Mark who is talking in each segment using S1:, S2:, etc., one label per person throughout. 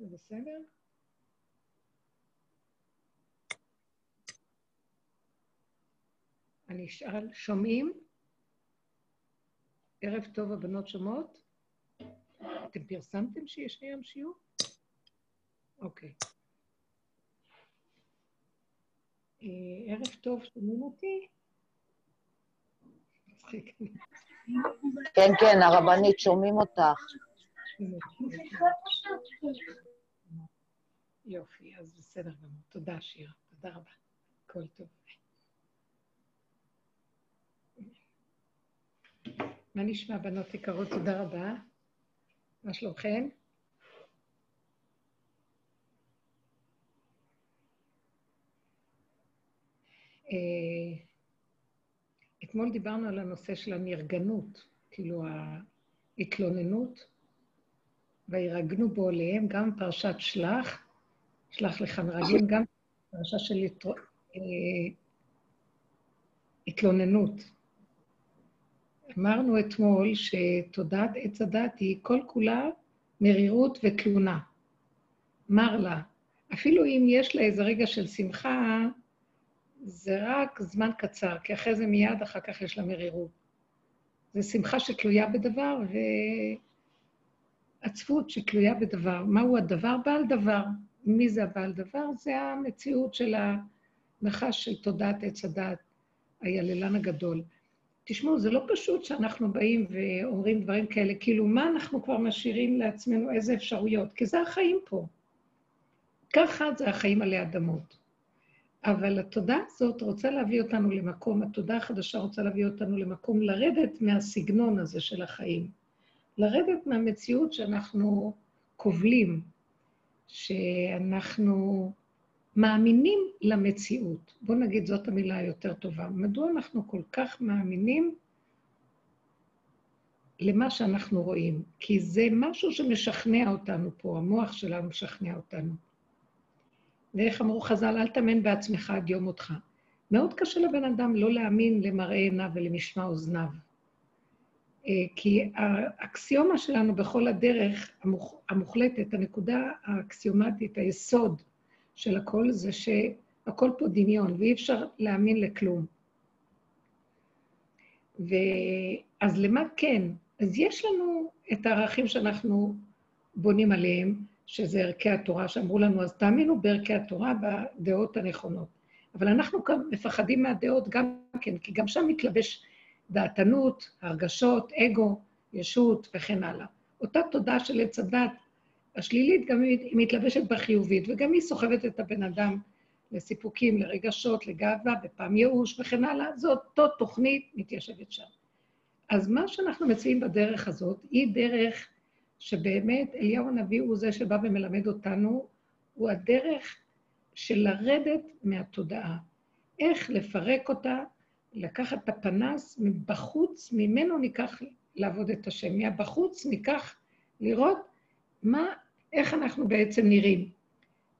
S1: זה בסדר? אני אשאל, שומעים? ערב טוב, הבנות שומעות? אתם פרסמתם שיש היום שיעור? אוקיי. אה, ערב טוב, שומעים אותי?
S2: כן, כן, הרבנית, שומעים אותך.
S1: יופי, אז בסדר גמור. תודה, שירה. תודה רבה. כל טוב. מה נשמע, בנות יקרות? תודה רבה. מה שלומכן? אה, אתמול דיברנו על הנושא של הנרגנות, כאילו ההתלוננות, וירגנו בו עליהם, גם פרשת שלח, שלח לך מרגלים, גם פרשה של אה, התלוננות. אמרנו אתמול שתודעת עץ הדת היא כל כולה מרירות ותלונה. מר לה, אפילו אם יש לה איזה רגע של שמחה, זה רק זמן קצר, כי אחרי זה מיד אחר כך יש לה מרירות. זו שמחה שתלויה בדבר ועצבות שתלויה בדבר. מהו הדבר? בעל דבר. מי זה הבעל דבר? זה המציאות של הנחש של תודעת עץ הדת, היללן הגדול. תשמעו, זה לא פשוט שאנחנו באים ואומרים דברים כאלה, כאילו, מה אנחנו כבר משאירים לעצמנו, איזה אפשרויות? כי זה החיים פה. ככה זה החיים עלי אדמות. אבל התודעה הזאת רוצה להביא אותנו למקום, התודעה החדשה רוצה להביא אותנו למקום לרדת מהסגנון הזה של החיים. לרדת מהמציאות שאנחנו קובלים, שאנחנו מאמינים למציאות. בואו נגיד, זאת המילה היותר טובה. מדוע אנחנו כל כך מאמינים למה שאנחנו רואים? כי זה משהו שמשכנע אותנו פה, המוח שלנו משכנע אותנו. ואיך אמרו חז"ל, אל תאמן בעצמך עד יום מותך. מאוד קשה לבן אדם לא להאמין למראה עיניו ולמשמע אוזניו. אה, כי האקסיומה שלנו בכל הדרך המוחלטת, הנקודה האקסיומטית, היסוד של הכל, זה שהכל פה דמיון, ואי אפשר להאמין לכלום. ואז למה כן? אז יש לנו את הערכים שאנחנו בונים עליהם, שזה ערכי התורה, שאמרו לנו, אז תאמינו בערכי התורה, בדעות הנכונות. אבל אנחנו כאן מפחדים מהדעות גם כן, כי גם שם מתלבש דעתנות, הרגשות, אגו, ישות וכן הלאה. אותה תודעה של עץ הדת השלילית גם היא מתלבשת בחיובית, וגם היא סוחבת את הבן אדם לסיפוקים, לרגשות, לגאווה, בפעם ייאוש וכן הלאה, זו אותו תוכנית מתיישבת שם. אז מה שאנחנו מציעים בדרך הזאת, היא דרך שבאמת אליהו הנביא הוא זה שבא ומלמד אותנו, הוא הדרך של לרדת מהתודעה. איך לפרק אותה, לקחת את הפנס מבחוץ, ממנו ניקח לעבוד את השם. מהבחוץ ניקח לראות מה, איך אנחנו בעצם נראים.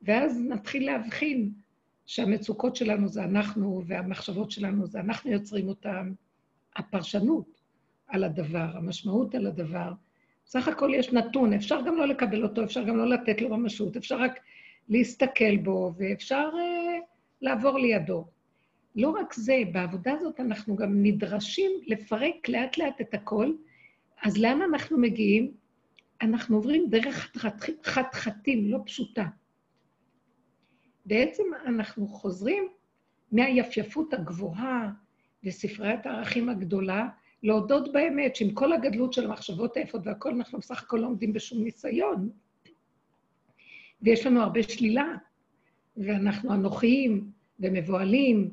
S1: ואז נתחיל להבחין שהמצוקות שלנו זה אנחנו, והמחשבות שלנו זה אנחנו יוצרים אותן. הפרשנות על הדבר, המשמעות על הדבר, סך הכל יש נתון, אפשר גם לא לקבל אותו, אפשר גם לא לתת לו ממשות, אפשר רק להסתכל בו, ואפשר uh, לעבור לידו. לא רק זה, בעבודה הזאת אנחנו גם נדרשים לפרק לאט-לאט את הכל, אז לאן אנחנו מגיעים? אנחנו עוברים דרך חתחתים, לא פשוטה. בעצם אנחנו חוזרים מהיפייפות הגבוהה וספריית הערכים הגדולה להודות באמת שעם כל הגדלות של המחשבות היפות והכול, אנחנו בסך הכל לא עומדים בשום ניסיון. ויש לנו הרבה שלילה, ואנחנו אנוכיים ומבוהלים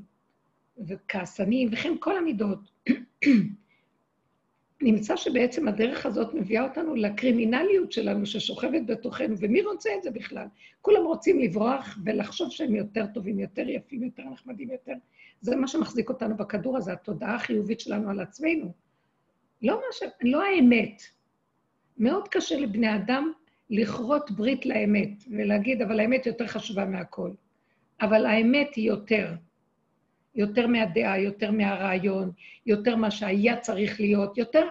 S1: וכעסנים, וכן כל המידות. נמצא שבעצם הדרך הזאת מביאה אותנו לקרימינליות שלנו ששוכבת בתוכנו, ומי רוצה את זה בכלל? כולם רוצים לברוח ולחשוב שהם יותר טובים, יותר יפים, יותר נחמדים, יותר... זה מה שמחזיק אותנו בכדור הזה, התודעה החיובית שלנו על עצמנו. לא, ש... לא האמת. מאוד קשה לבני אדם לכרות ברית לאמת ולהגיד, אבל האמת יותר חשובה מהכל. אבל האמת היא יותר. יותר מהדעה, יותר מהרעיון, יותר מה שהיה צריך להיות, יותר...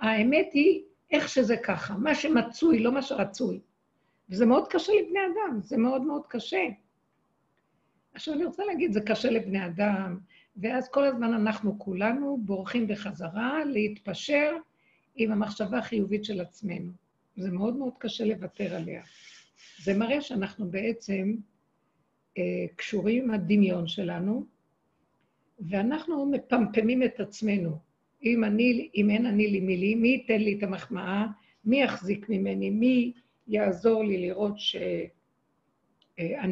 S1: האמת היא איך שזה ככה, מה שמצוי, לא מה שרצוי. וזה מאוד קשה לבני אדם, זה מאוד מאוד קשה. עכשיו אני רוצה להגיד, זה קשה לבני אדם, ואז כל הזמן אנחנו כולנו בורחים בחזרה להתפשר עם המחשבה החיובית של עצמנו. זה מאוד מאוד קשה לוותר עליה. זה מראה שאנחנו בעצם אה, קשורים עם הדמיון שלנו, ואנחנו מפמפמים את עצמנו. אם, אני, אם אין אני לי מילי, מי ייתן לי את המחמאה? מי יחזיק ממני? מי יעזור לי לראות שאני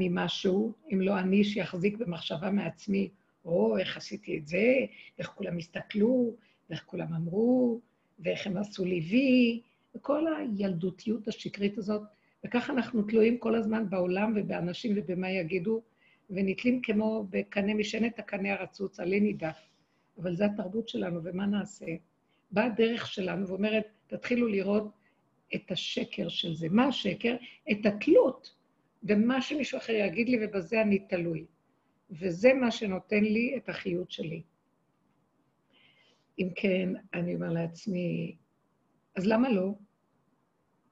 S1: אה, משהו, אם לא אני שיחזיק במחשבה מעצמי, או איך עשיתי את זה, איך כולם הסתכלו, ואיך כולם אמרו, ואיך הם עשו לי וי, וכל הילדותיות השקרית הזאת, וככה אנחנו תלויים כל הזמן בעולם ובאנשים ובמה יגידו, ונתלים כמו בקנה משענת הקנה הרצוץ, עלה נידף. אבל זו התרבות שלנו, ומה נעשה? באה הדרך שלנו ואומרת, תתחילו לראות את השקר של זה. מה השקר? את התלות במה שמישהו אחר יגיד לי, ובזה אני תלוי. וזה מה שנותן לי את החיות שלי. אם כן, אני אומר לעצמי, אז למה לא?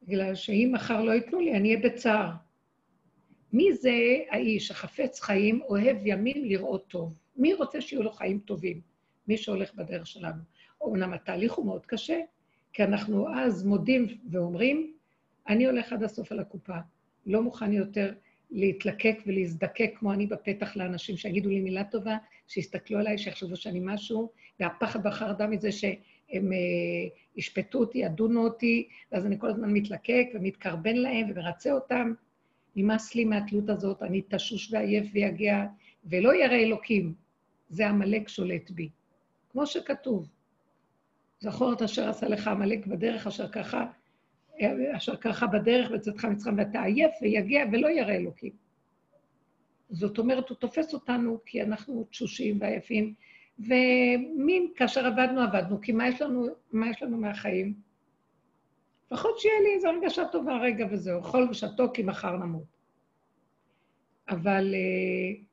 S1: בגלל שאם מחר לא ייתנו לי, אני אהיה בצער. מי זה האיש החפץ חיים, אוהב ימים לראות טוב? מי רוצה שיהיו לו חיים טובים? מי שהולך בדרך שלנו. אומנם התהליך הוא מאוד קשה, כי אנחנו אז מודים ואומרים, אני הולך עד הסוף על הקופה, לא מוכן יותר להתלקק ולהזדקק כמו אני בפתח לאנשים שיגידו לי מילה טובה, שיסתכלו עליי, שיחשבו שאני משהו, והפחד והחרדה מזה שהם אה, ישפטו אותי, ידונו אותי, ואז אני כל הזמן מתלקק ומתקרבן להם ומרצה אותם. נמאס לי מהתלות הזאת, אני תשוש ועייף ויגע, ולא ירא אלוקים. זה עמלק שולט בי. כמו שכתוב, זכור את אשר עשה לך עמלק בדרך, אשר ככה, אשר ככה בדרך בצאתך מצרים, ואתה עייף ויגע ולא ירא אלוקים. זאת אומרת, הוא תופס אותנו כי אנחנו תשושים ועייפים, ומין כאשר עבדנו, עבדנו, כי מה יש לנו, מה יש לנו מהחיים? לפחות שיהיה לי איזו הרגשה טובה רגע וזהו, אכול ושתו כי מחר נמות. אבל uh,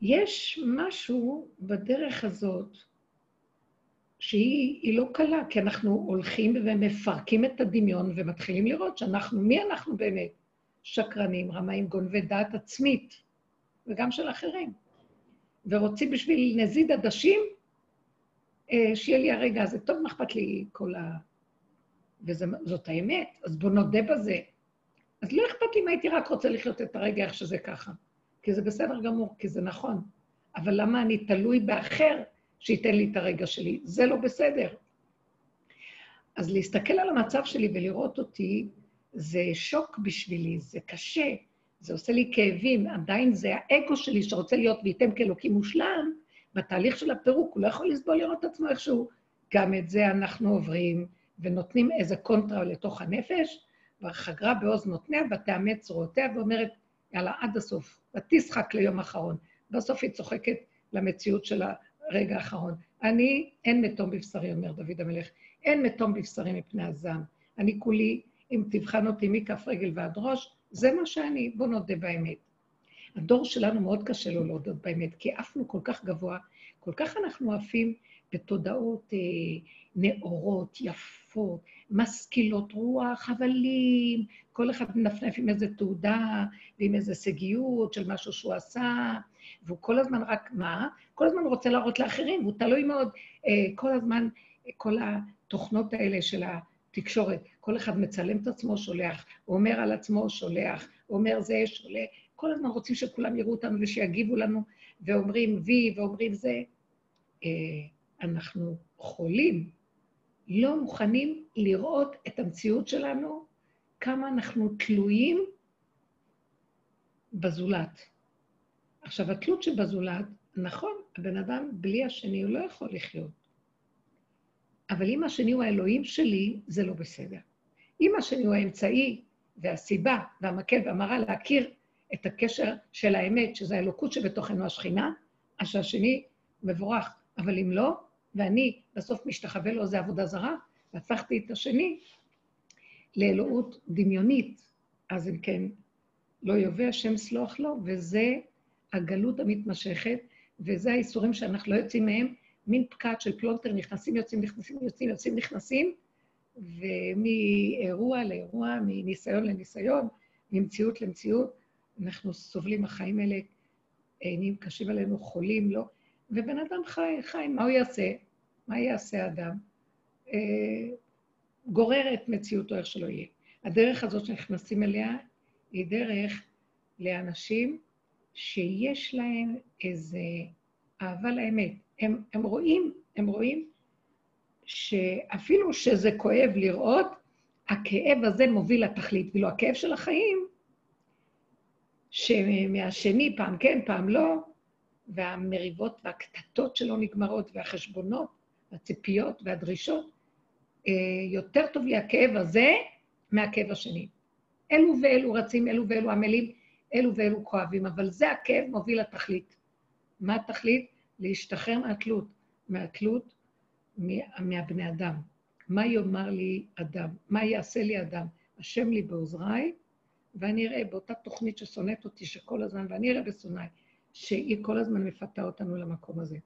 S1: יש משהו בדרך הזאת שהיא לא קלה, כי אנחנו הולכים ומפרקים את הדמיון ומתחילים לראות שאנחנו, מי אנחנו באמת? שקרנים, רמאים, גונבי דעת עצמית, וגם של אחרים. ורוצים בשביל נזיד עדשים, אה, שיהיה לי הרגע הזה, טוב, מה אכפת לי כל ה... וזאת האמת, אז בואו נודה בזה. אז לא אכפת לי אם הייתי רק רוצה לחיות את הרגע איך שזה ככה. כי זה בסדר גמור, כי זה נכון. אבל למה אני תלוי באחר שייתן לי את הרגע שלי? זה לא בסדר. אז להסתכל על המצב שלי ולראות אותי, זה שוק בשבילי, זה קשה, זה עושה לי כאבים, עדיין זה האגו שלי שרוצה להיות וייתם כאלוקים מושלם, בתהליך של הפירוק, הוא לא יכול לסבול לראות את עצמו איכשהו. גם את זה אנחנו עוברים, ונותנים איזה קונטרה לתוך הנפש, והחגרה בעוז נותניה ותאמץ זרועותיה ואומרת, יאללה, עד הסוף, ותשחק ליום האחרון. בסוף היא צוחקת למציאות של הרגע האחרון. אני, אין מתום בבשרי, אומר דוד המלך, אין מתום בבשרי מפני הזעם. אני כולי, אם תבחן אותי מכף רגל ועד ראש, זה מה שאני, בוא נודה באמת. הדור שלנו מאוד קשה לו להודות באמת, כי עפנו כל כך גבוה, כל כך אנחנו עפים בתודעות אה, נאורות, יפות, משכילות רוח, הבלים, כל אחד מנפנף עם איזו תעודה ועם איזו הישגיות של משהו שהוא עשה, והוא כל הזמן רק, מה? כל הזמן רוצה להראות לאחרים, והוא תלוי מאוד, אה, כל הזמן, כל התוכנות האלה של התקשורת, כל אחד מצלם את עצמו, שולח, הוא אומר על עצמו, שולח, הוא אומר זה, שולח, כל הזמן רוצים שכולם יראו אותנו ושיגיבו לנו, ואומרים וי, ואומרים זה. אנחנו חולים, לא מוכנים לראות את המציאות שלנו, כמה אנחנו תלויים בזולת. עכשיו, התלות שבזולת, נכון, הבן אדם בלי השני הוא לא יכול לחיות. אבל אם השני הוא האלוהים שלי, זה לא בסדר. אם השני הוא האמצעי והסיבה והמקל והמראה להכיר את הקשר של האמת, שזה האלוקות שבתוכנו השכינה, אז שהשני מבורך. אבל אם לא, ואני בסוף משתחווה לו, זה עבודה זרה, והפכתי את השני לאלוהות דמיונית. אז אם כן, לא יובא השם סלוח לו, וזה הגלות המתמשכת, וזה האיסורים שאנחנו לא יוצאים מהם, מין פקעת של פלונטר, נכנסים, יוצאים, נכנסים, יוצאים, יוצאים, נכנסים, ומאירוע לאירוע, מניסיון לניסיון, ממציאות למציאות, אנחנו סובלים, החיים האלה נהיים קשים עלינו, חולים, לא? ובן אדם חי, חי, מה הוא יעשה? מה יעשה אדם? אה, גורר את מציאותו איך שלא יהיה. הדרך הזאת שנכנסים אליה היא דרך לאנשים שיש להם איזה אהבה לאמת. הם, הם רואים, הם רואים שאפילו שזה כואב לראות, הכאב הזה מוביל לתכלית. ואילו הכאב של החיים, שמהשני פעם כן, פעם לא, והמריבות והקטטות שלא נגמרות, והחשבונות, והציפיות והדרישות, אה, יותר טוב לי הכאב הזה מהכאב השני. אלו ואלו רצים, אלו ואלו עמלים, אלו ואלו כואבים, אבל זה הכאב מוביל לתכלית. מה התכלית? להשתחרר מהתלות, מהתלות מהבני אדם. מה יאמר לי אדם? מה יעשה לי אדם? השם לי בעוזריי, ואני אראה באותה תוכנית ששונאת אותי שכל הזמן, ואני אראה בשונאי, שהיא כל הזמן מפתה אותנו למקום הזה.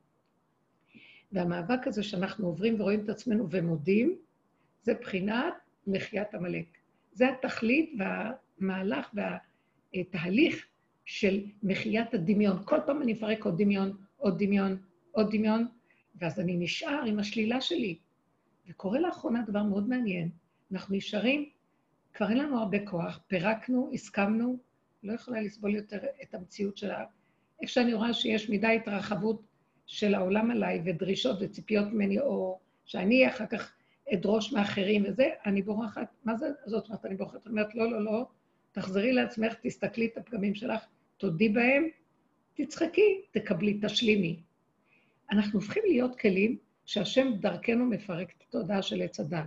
S1: והמאבק הזה שאנחנו עוברים ורואים את עצמנו ומודים, זה בחינת מחיית עמלק. זה התכלית והמהלך והתהליך של מחיית הדמיון. כל פעם אני אפרק עוד דמיון, עוד דמיון, עוד דמיון, ואז אני נשאר עם השלילה שלי. וקורה לאחרונה דבר מאוד מעניין. אנחנו נשארים, כבר אין לנו הרבה כוח, פירקנו, הסכמנו, לא יכולה לסבול יותר את המציאות שלה. איך שאני רואה שיש מדי התרחבות של העולם עליי, ודרישות וציפיות ממני, או שאני אחר כך אדרוש מאחרים וזה, אני בורחת. מה זה זאת אומרת, אני בורחת? אומרת, לא, לא, לא, תחזרי לעצמך, תסתכלי את הפגמים שלך, תודי בהם, תצחקי, תקבלי, תשלימי. אנחנו הופכים להיות כלים שהשם דרכנו מפרק את התודעה של עץ הדת.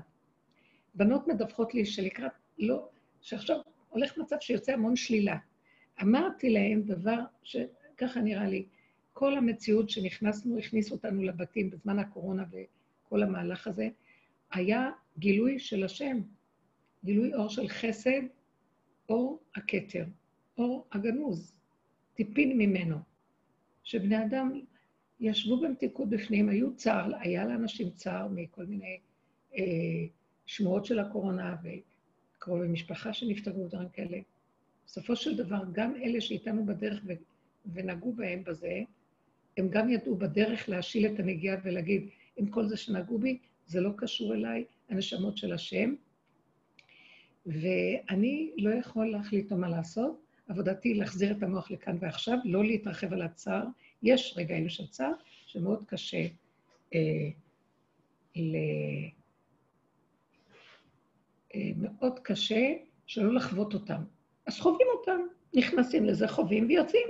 S1: בנות מדווחות לי שלקראת, לא, שעכשיו הולך מצב שיוצא המון שלילה. אמרתי להם דבר שככה נראה לי, כל המציאות שנכנסנו, הכניסו אותנו לבתים בזמן הקורונה וכל המהלך הזה, היה גילוי של השם, גילוי אור של חסד, אור הכתר, אור הגנוז, טיפין ממנו, שבני אדם ישבו במתיקות בפנים, היו צער, היה לאנשים צער מכל מיני אה, שמועות של הקורונה וקרובי משפחה שנפטרו ודברים כאלה. בסופו של דבר, גם אלה שאיתנו בדרך ונגעו בהם בזה, הם גם ידעו בדרך להשיל את הנגיעה ולהגיד, עם כל זה שנגעו בי, זה לא קשור אליי, הנשמות של השם, ואני לא יכול להחליט מה לעשות. עבודתי להחזיר את המוח לכאן ועכשיו, לא להתרחב על הצער. יש רגעים של צער שמאוד קשה אה, ל... אה, מאוד קשה שלא לחוות אותם. אז חווים אותם, נכנסים לזה, חווים ויוצאים.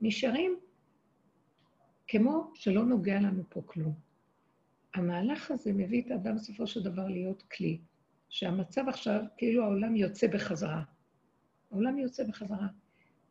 S1: נשארים כמו שלא נוגע לנו פה כלום. המהלך הזה מביא את האדם בסופו של דבר להיות כלי, שהמצב עכשיו, כאילו העולם יוצא בחזרה. העולם יוצא בחזרה,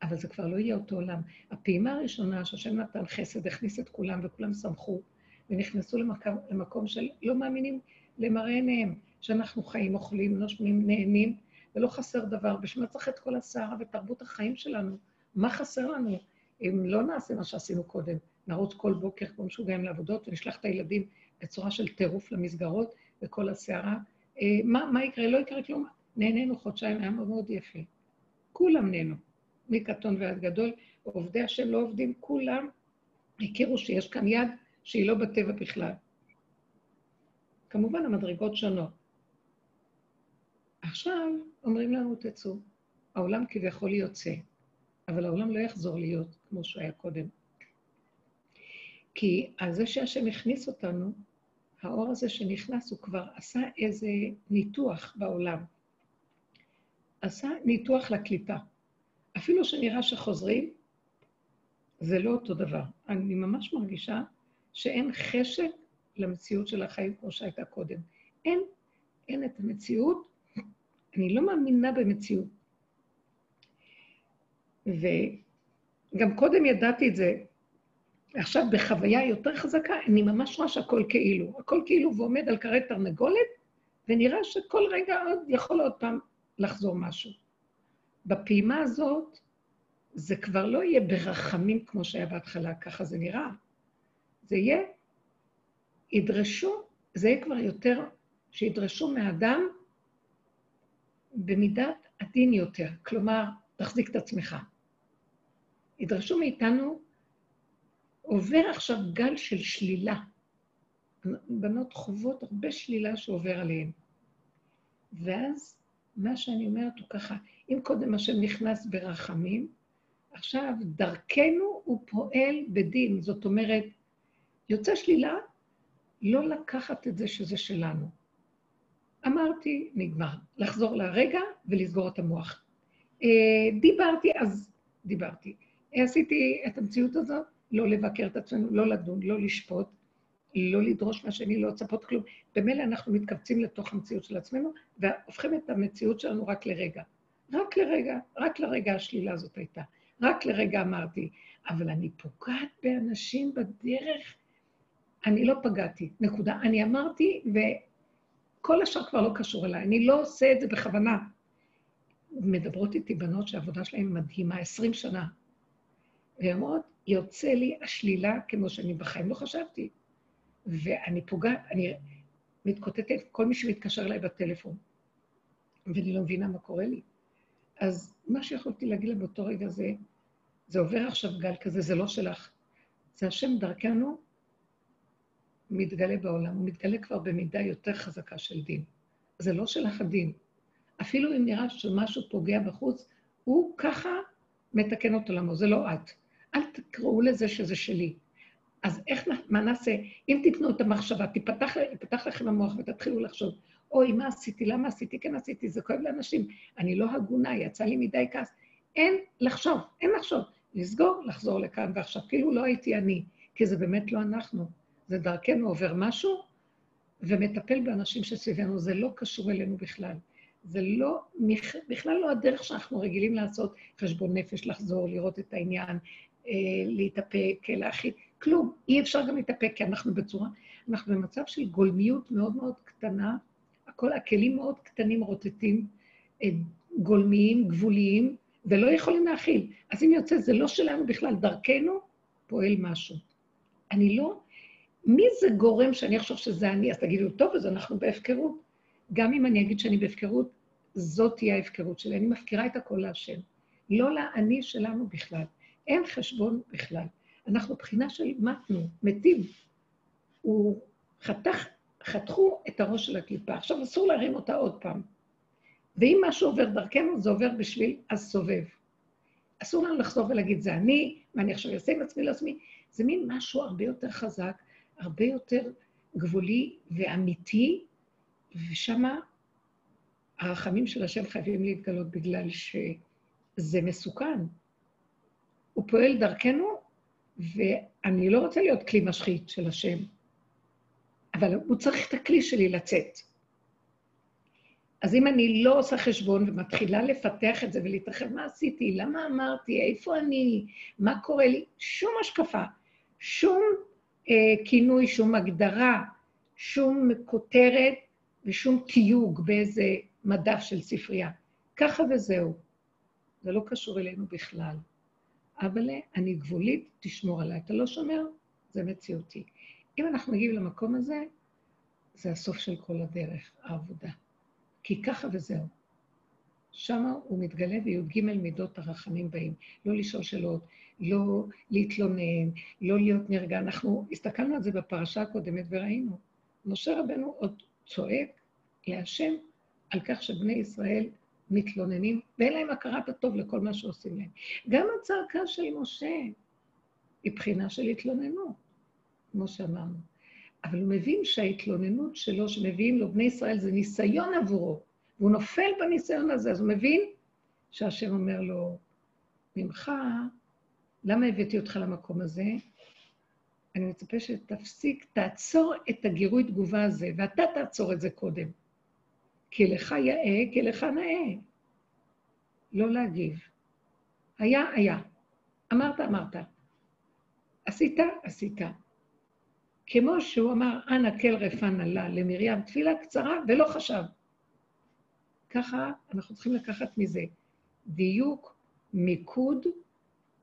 S1: אבל זה כבר לא יהיה אותו עולם. הפעימה הראשונה שהשם נתן חסד, הכניס את כולם וכולם שמחו, ונכנסו למקום, למקום של לא מאמינים למראה עיניהם, שאנחנו חיים, אוכלים, נושמים, נהנים, ולא חסר דבר. בשביל מה צריך את כל הסערה ותרבות החיים שלנו? מה חסר לנו אם לא נעשה מה שעשינו קודם? נרוץ כל בוקר כמו משוגעים לעבודות ונשלח את הילדים בצורה של טירוף למסגרות וכל הסערה. אה, מה, מה יקרה? לא יקרה כלום. נהנינו חודשיים, היה מאוד יפה. כולם נהנו, מקטון ועד גדול. עובדי השם לא עובדים, כולם הכירו שיש כאן יד שהיא לא בטבע בכלל. כמובן, המדרגות שונות. עכשיו אומרים לנו, תצאו. העולם כביכול יוצא, אבל העולם לא יחזור להיות כמו שהוא היה קודם. כי על זה שהשם הכניס אותנו, האור הזה שנכנס, הוא כבר עשה איזה ניתוח בעולם. עשה ניתוח לקליפה. אפילו שנראה שחוזרים, זה לא אותו דבר. אני ממש מרגישה שאין חשק למציאות של החיים כמו שהייתה קודם. אין, אין את המציאות, אני לא מאמינה במציאות. וגם קודם ידעתי את זה, עכשיו, בחוויה יותר חזקה, אני ממש רואה שהכל כאילו. הכל כאילו ועומד על כרת תרנגולת, ונראה שכל רגע עוד יכול עוד פעם לחזור משהו. בפעימה הזאת, זה כבר לא יהיה ברחמים כמו שהיה בהתחלה, ככה זה נראה. זה יהיה, ידרשו, זה יהיה כבר יותר שידרשו מהאדם במידת עדין יותר, כלומר, תחזיק את עצמך. ידרשו מאיתנו, עובר עכשיו גל של שלילה. בנות חוות הרבה שלילה שעובר עליהן. ואז מה שאני אומרת הוא ככה, אם קודם השם נכנס ברחמים, עכשיו דרכנו הוא פועל בדין. זאת אומרת, יוצא שלילה, לא לקחת את זה שזה שלנו. אמרתי, נגמר. לחזור לרגע ולסגור את המוח. אה, דיברתי, אז דיברתי. עשיתי את המציאות הזאת, לא לבקר את עצמנו, לא לדון, לא לשפוט, לא לדרוש מהשני, לא לצפות כלום. במילא אנחנו מתכווצים לתוך המציאות של עצמנו, והופכים את המציאות שלנו רק לרגע. רק לרגע, רק לרגע השלילה הזאת הייתה. רק לרגע אמרתי, אבל אני פוגעת באנשים בדרך, אני לא פגעתי, נקודה. אני אמרתי, וכל השאר כבר לא קשור אליי, אני לא עושה את זה בכוונה. מדברות איתי בנות שהעבודה שלהן מדהימה, 20 שנה. והן אומרות, יוצא לי השלילה כמו שאני בחיים לא חשבתי. ואני פוגעת, אני מתקוטטת, כל מי שמתקשר אליי בטלפון, ואני לא מבינה מה קורה לי. אז מה שיכולתי להגיד לה באותו רגע זה, זה עובר עכשיו גל כזה, זה לא שלך. זה השם דרכנו מתגלה בעולם, הוא מתגלה כבר במידה יותר חזקה של דין. זה לא שלך הדין. אפילו אם נראה שמשהו פוגע בחוץ, הוא ככה מתקן את עולמו, זה לא את. אל תקראו לזה שזה שלי. אז איך, מה נעשה? אם תיתנו את המחשבה, תיפתח, תיפתח לכם המוח ותתחילו לחשוב, אוי, מה עשיתי? למה עשיתי? כן עשיתי, זה כואב לאנשים. אני לא הגונה, יצא לי מדי כעס. אין לחשוב, אין לחשוב. לסגור, לחזור לכאן ועכשיו. כאילו לא הייתי אני, כי זה באמת לא אנחנו. זה דרכנו עובר משהו ומטפל באנשים שסביבנו. זה לא קשור אלינו בכלל. זה לא, בכלל לא הדרך שאנחנו רגילים לעשות חשבון נפש, לחזור, לראות את העניין, להתאפק, להכיל. כלום. אי אפשר גם להתאפק, כי אנחנו בצורה, אנחנו במצב של גולמיות מאוד מאוד קטנה, הכל, הכלים מאוד קטנים רוטטים, אה, גולמיים, גבוליים, ולא יכולים להכיל. אז אם יוצא, זה לא שלנו בכלל, דרכנו פועל משהו. אני לא... מי זה גורם שאני אחשוב שזה אני? אז תגידו, טוב, אז אנחנו בהפקרות. גם אם אני אגיד שאני בהפקרות, זאת תהיה ההפקרות שלי. אני מפקירה את הכל להשם. לא לאני שלנו בכלל. אין חשבון בכלל. אנחנו בחינה של מתנו, מתים. הוא חתך, חתכו את הראש של הקליפה, עכשיו אסור להרים אותה עוד פעם. ואם משהו עובר דרכנו, זה עובר בשביל הסובב. אסור לנו לחזור ולהגיד, זה אני, מה אני עכשיו אעשה עם עצמי לעצמי. זה מין משהו הרבה יותר חזק, הרבה יותר גבולי ואמיתי, ושמה הרחמים של השם חייבים להתגלות בגלל שזה מסוכן. הוא פועל דרכנו ואני לא רוצה להיות כלי משחית של השם, אבל הוא צריך את הכלי שלי לצאת. אז אם אני לא עושה חשבון ומתחילה לפתח את זה ולהתרחב, מה עשיתי? למה אמרתי? איפה אני? מה קורה לי? שום השקפה, שום אה, כינוי, שום הגדרה, שום כותרת ושום תיוג באיזה מדף של ספרייה. ככה וזהו. זה לא קשור אלינו בכלל. אבל אני גבולית, תשמור עליי. אתה לא שומר, זה מציאותי. אם אנחנו מגיעים למקום הזה, זה הסוף של כל הדרך, העבודה. כי ככה וזהו. שם הוא מתגלה בי"ג מידות הרחמים באים. לא לשאול שאלות, לא להתלונן, לא להיות נרגע. אנחנו הסתכלנו על זה בפרשה הקודמת וראינו. משה רבנו עוד צועק להשם על כך שבני ישראל מתלוננים, ואין להם הכרת הטוב לכל מה שעושים להם. גם הצעקה של משה היא בחינה של התלוננות, כמו שאמרנו. אבל הוא מבין שההתלוננות שלו, שמביאים לו בני ישראל, זה ניסיון עבורו, והוא נופל בניסיון הזה, אז הוא מבין שהשם אומר לו, ממך, למה הבאתי אותך למקום הזה? אני מצפה שתפסיק, תעצור את הגירוי תגובה הזה, ואתה תעצור את זה קודם. כי לך יאה, כי לך נאה. לא להגיב. היה, היה. אמרת, אמרת. עשית, עשית. כמו שהוא אמר, אנא כל רפן עלה למרים, תפילה קצרה ולא חשב. ככה אנחנו צריכים לקחת מזה דיוק, מיקוד,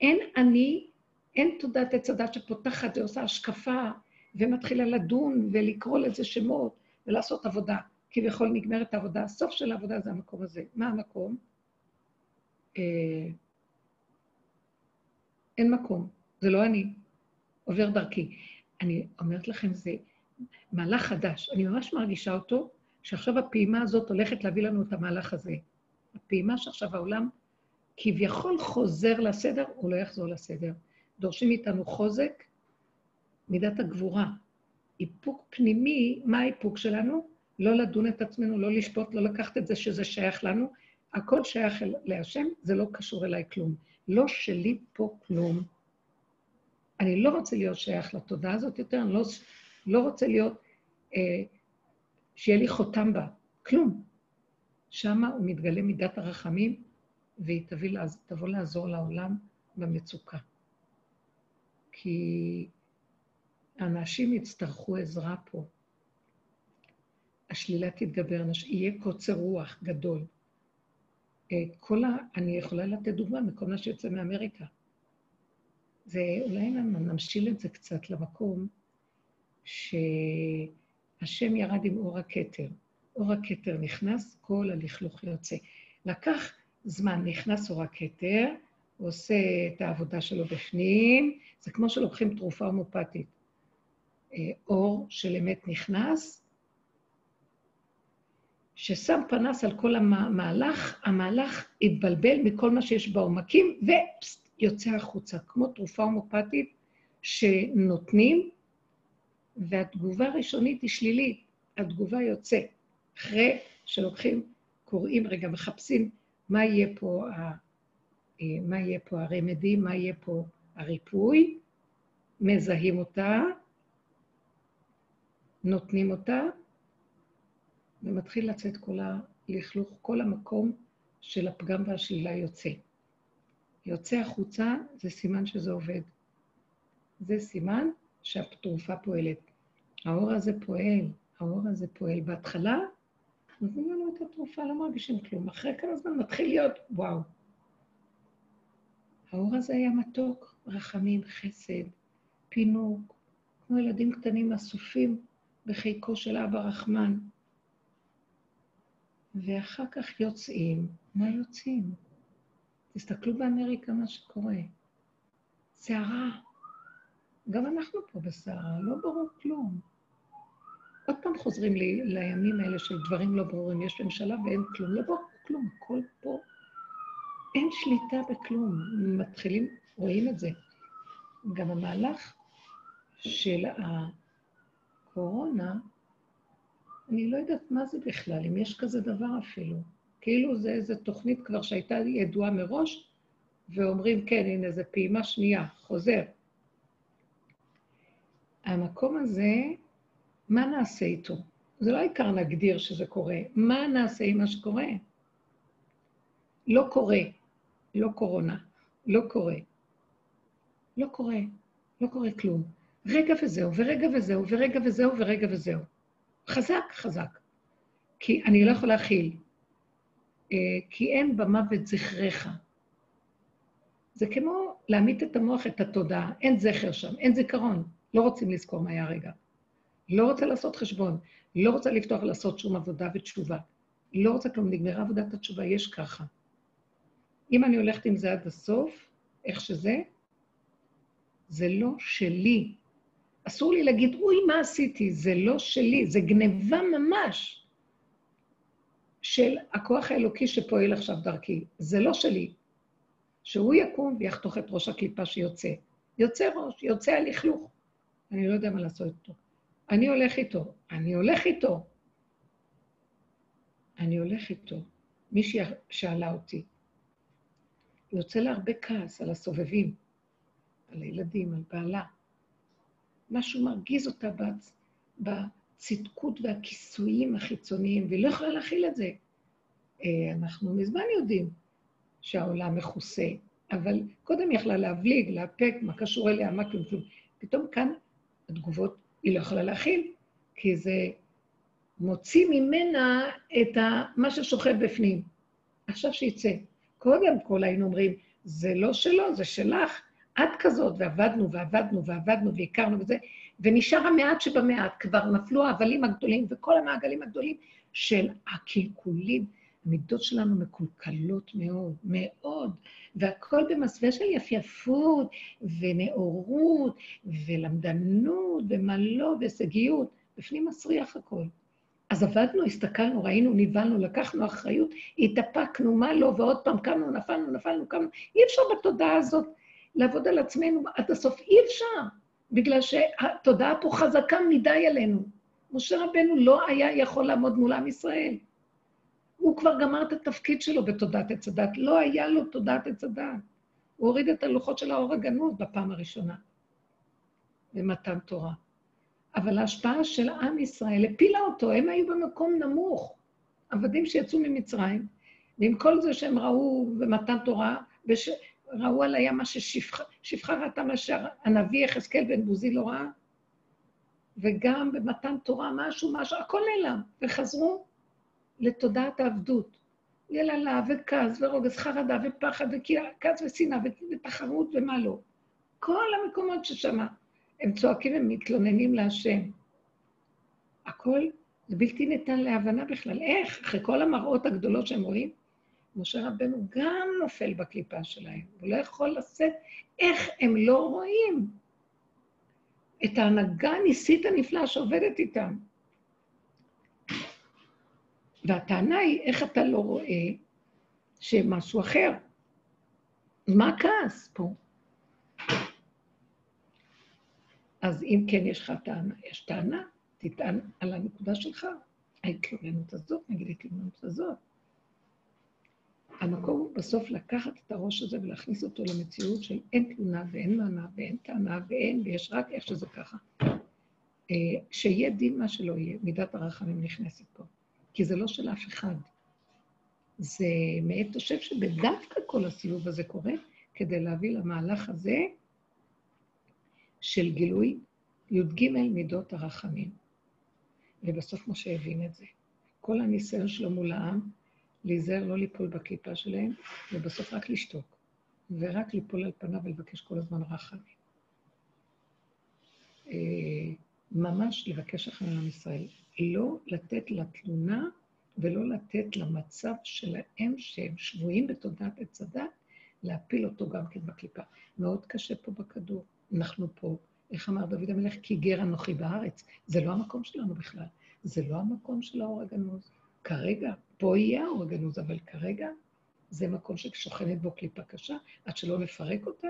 S1: אין אני, אין תודעת עץ הדת שפותחת ועושה השקפה ומתחילה לדון ולקרוא לזה שמות ולעשות עבודה. כביכול נגמרת העבודה, הסוף של העבודה זה המקום הזה. מה המקום? אה, אין מקום, זה לא אני, עובר דרכי. אני אומרת לכם, זה מהלך חדש. אני ממש מרגישה אותו, שעכשיו הפעימה הזאת הולכת להביא לנו את המהלך הזה. הפעימה שעכשיו העולם כביכול חוזר לסדר, הוא לא יחזור לסדר. דורשים מאיתנו חוזק, מידת הגבורה. איפוק פנימי, מה האיפוק שלנו? לא לדון את עצמנו, לא לשפוט, לא לקחת את זה שזה שייך לנו. הכל שייך להשם, זה לא קשור אליי כלום. לא שלי פה כלום. אני לא רוצה להיות שייך לתודעה הזאת יותר, אני לא, לא רוצה להיות, אה, שיהיה לי חותם בה, כלום. שמה הוא מתגלה מידת הרחמים, והיא תביא, תבוא לעזור לעולם במצוקה. כי אנשים יצטרכו עזרה פה. השלילה תתגבר, יהיה קוצר רוח גדול. אה, כל ה... אני יכולה לתת דוגמה מכל מה שיוצא מאמריקה. זה, אולי נמשיל את זה קצת למקום שהשם ירד עם אור הכתר. אור הכתר נכנס, כל הלכלוך יוצא. לקח זמן, נכנס אור הכתר, הוא עושה את העבודה שלו בפנים, זה כמו שלוקחים תרופה הומופתית. אה, אור של אמת נכנס, ששם פנס על כל המהלך, המהלך התבלבל מכל מה שיש בעומקים, ויוצא החוצה, כמו תרופה הומופתית שנותנים, והתגובה הראשונית היא שלילית, התגובה יוצא. אחרי שלוקחים, קוראים, רגע, מחפשים מה יהיה פה, ה, אה, מה יהיה פה הרמדי, מה יהיה פה הריפוי, מזהים אותה, נותנים אותה, ומתחיל לצאת כל הלכלוך, כל המקום של הפגם והשלילה יוצא. יוצא החוצה, זה סימן שזה עובד. זה סימן שהתרופה פועלת. האור הזה פועל, האור הזה פועל. בהתחלה נותנים לנו את התרופה, לא מרגישים כלום. אחרי כמה זמן מתחיל להיות, וואו. האור הזה היה מתוק, רחמים, חסד, פינוק, כמו ילדים קטנים אסופים בחיקו של אבא רחמן. ואחר כך יוצאים, מה יוצאים? תסתכלו באמריקה מה שקורה. סערה. גם אנחנו פה בסערה, לא ברור כלום. עוד פעם חוזרים לי לימים האלה של דברים לא ברורים. יש ממשלה ואין כלום, לא ברור כלום, הכל פה. אין שליטה בכלום. מתחילים, רואים את זה. גם המהלך של הקורונה, אני לא יודעת מה זה בכלל, אם יש כזה דבר אפילו. כאילו זה איזו תוכנית כבר שהייתה ידועה מראש, ואומרים, כן, הנה, זו פעימה שנייה, חוזר. המקום הזה, מה נעשה איתו? זה לא העיקר להגדיר שזה קורה, מה נעשה עם מה שקורה? לא קורה, לא קורונה, לא קורה. לא קורה, לא קורה כלום. רגע וזהו, ורגע וזהו, ורגע וזהו, ורגע וזהו. חזק, חזק. כי אני לא יכולה להכיל. אה, כי אין במוות זכריך. זה כמו להמית את המוח, את התודעה. אין זכר שם, אין זיכרון. לא רוצים לזכור מה היה רגע. לא רוצה לעשות חשבון. לא רוצה לפתוח לעשות שום עבודה ותשובה. לא רוצה כלום, נגמרה עבודת התשובה, יש ככה. אם אני הולכת עם זה עד הסוף, איך שזה, זה לא שלי. אסור לי להגיד, אוי, מה עשיתי? זה לא שלי, זה גניבה ממש של הכוח האלוקי שפועל עכשיו דרכי. זה לא שלי. שהוא יקום ויחתוך את ראש הקליפה שיוצא. יוצא ראש, יוצא הלכלוך. אני לא יודע מה לעשות איתו. אני הולך איתו, אני הולך איתו. אני הולך איתו. מישהי שאלה אותי, יוצא לה הרבה כעס על הסובבים, על הילדים, על בעלה. משהו מרגיז אותה בצ... בצדקות והכיסויים החיצוניים, והיא לא יכולה להכיל את זה. אה, אנחנו מזמן יודעים שהעולם מכוסה, אבל קודם היא יכלה להבליג, לאפק, מה קשור אליה, מה כלום כלום. פתאום כאן התגובות, היא לא יכולה להכיל, כי זה מוציא ממנה את ה... מה ששוכב בפנים. עכשיו שיצא. קודם כל היינו אומרים, זה לא שלו, זה שלך, עד כזאת, ועבדנו ועבדנו ועבדנו והכרנו וזה, ונשאר המעט שבמעט, כבר נפלו ההבלים הגדולים וכל המעגלים הגדולים של הקלקולים. המידות שלנו מקולקלות מאוד, מאוד, והכל במסווה של יפייפות ונאורות ולמדנות ומה לא, והישגיות. בפנים מסריח הכל. אז עבדנו, הסתכלנו, ראינו, נבהלנו, לקחנו אחריות, התאפקנו, מה לא, ועוד פעם קמנו, נפלנו, נפלנו, קמנו. אי אפשר בתודעה הזאת לעבוד על עצמנו עד הסוף, אי אפשר, בגלל שהתודעה פה חזקה מדי עלינו. משה רבנו לא היה יכול לעמוד מול עם ישראל. הוא כבר גמר את התפקיד שלו בתודעת עץ הדת, לא היה לו תודעת עץ הדת. הוא הוריד את הלוחות של האור הגנוז בפעם הראשונה, במתן תורה. אבל ההשפעה של עם ישראל הפילה אותו, הם היו במקום נמוך. עבדים שיצאו ממצרים, ועם כל זה שהם ראו במתן תורה, וש... ראו על הים מה ששפחה ראתה מה שהנביא יחזקאל בן בוזי לא ראה, וגם במתן תורה משהו, משהו, הכל נעלם, וחזרו לתודעת העבדות. יללה וכעס ורוגז, חרדה ופחד וכעס ושנאה ותחרות ומה לא. כל המקומות ששם הם צועקים ומתלוננים להשם. הכל זה בלתי ניתן להבנה בכלל. איך? אחרי כל המראות הגדולות שהם רואים, משה רבנו גם נופל בקליפה שלהם. הוא לא יכול לשאת איך הם לא רואים את ההנהגה הניסית הנפלאה שעובדת איתם. והטענה היא, איך אתה לא רואה שמשהו אחר? מה הכעס פה? אז אם כן יש לך טענה, יש טענה, תטען על הנקודה שלך. ההתלוננות הזאת נגיד ההתלוננות הזאת. המקום הוא בסוף לקחת את הראש הזה ולהכניס אותו למציאות של אין תלונה ואין מענה ואין טענה ואין, ויש רק איך שזה ככה. אה, שיהיה דין מה שלא יהיה, מידת הרחמים נכנסת פה. כי זה לא של אף אחד. זה מאת תושב שבדווקא כל הסיבוב הזה קורה, כדי להביא למהלך הזה של גילוי י"ג מידות הרחמים. ובסוף משה הבין את זה. כל הניסיון שלו מול העם, להיזהר לא ליפול בקליפה שלהם, ובסוף רק לשתוק, ורק ליפול על פניו ולבקש כל הזמן רחמים. אה, ממש לבקש על עם ישראל. לא לתת לתלונה ולא לתת למצב שלהם, שהם שבויים בתודעת עץ הדת, להפיל אותו גם כן בקליפה. מאוד קשה פה בכדור. אנחנו פה, איך אמר דוד המלך? כי גר אנוכי בארץ. זה לא המקום שלנו בכלל. זה לא המקום של האור הגנוז. כרגע, פה יהיה האור הגנוז, אבל כרגע זה מקום ששוכנת בו קליפה קשה, עד שלא נפרק אותה,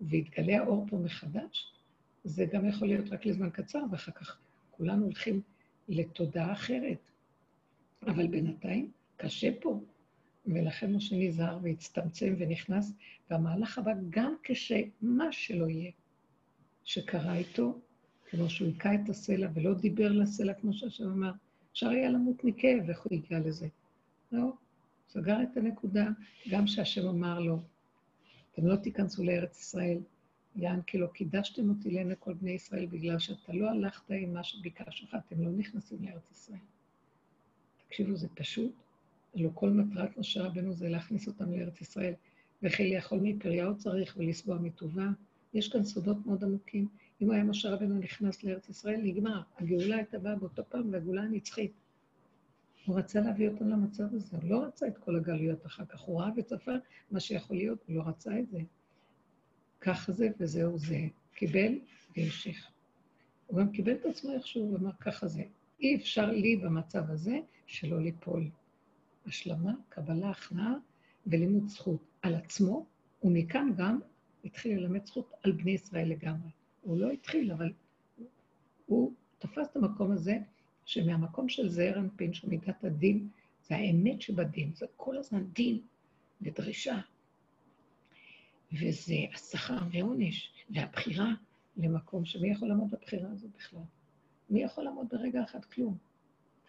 S1: ויתגלה האור פה מחדש. זה גם יכול להיות רק לזמן קצר, ואחר כך כולנו הולכים לתודעה אחרת. אבל בינתיים קשה פה, ולכן משה נזהר והצטמצם ונכנס, והמהלך הבא, גם כשמה שלא יהיה, שקרה איתו, כמו שהוא היכה את הסלע ולא דיבר לסלע, כמו שהשם אמר, אפשר היה למות מכאב, איך הוא הגיע לזה? לא, סגר את הנקודה, גם שהשם אמר לו, אתם לא תיכנסו לארץ ישראל, יען כי לא קידשתם אותי לעיני כל בני ישראל בגלל שאתה לא הלכת עם מה שביקש לך, אתם לא נכנסים לארץ ישראל. תקשיבו, זה פשוט. הלוא כל מטרת משה רבנו זה להכניס אותם לארץ ישראל, וכי לאכול מפריהו צריך ולשבוע מטובה. יש כאן סודות מאוד עמוקים. אם היה משה רבנו נכנס לארץ ישראל, נגמר. הגאולה הייתה באה באותו פעם, והגאולה הנצחית. הוא רצה להביא אותם למצב הזה, הוא לא רצה את כל הגלויות אחר כך. הוא ראה וצפה מה שיכול להיות, הוא לא רצה את זה. ככה זה וזהו זה. קיבל והמשיך. הוא גם קיבל את עצמו איכשהו, הוא אמר, ככה זה. אי אפשר לי במצב הזה שלא ליפול. השלמה, קבלה, הכנעה ולימוד זכות על עצמו, ומכאן גם התחיל ללמד זכות על בני ישראל לגמרי. הוא לא התחיל, אבל הוא תפס את המקום הזה, שמהמקום של זעיר אנפין, שהוא מידת הדין, זה האמת שבדין, זה כל הזמן דין ודרישה. וזה השכר ועונש, והבחירה למקום שמי יכול לעמוד בבחירה הזאת בכלל? מי יכול לעמוד ברגע אחד? כלום.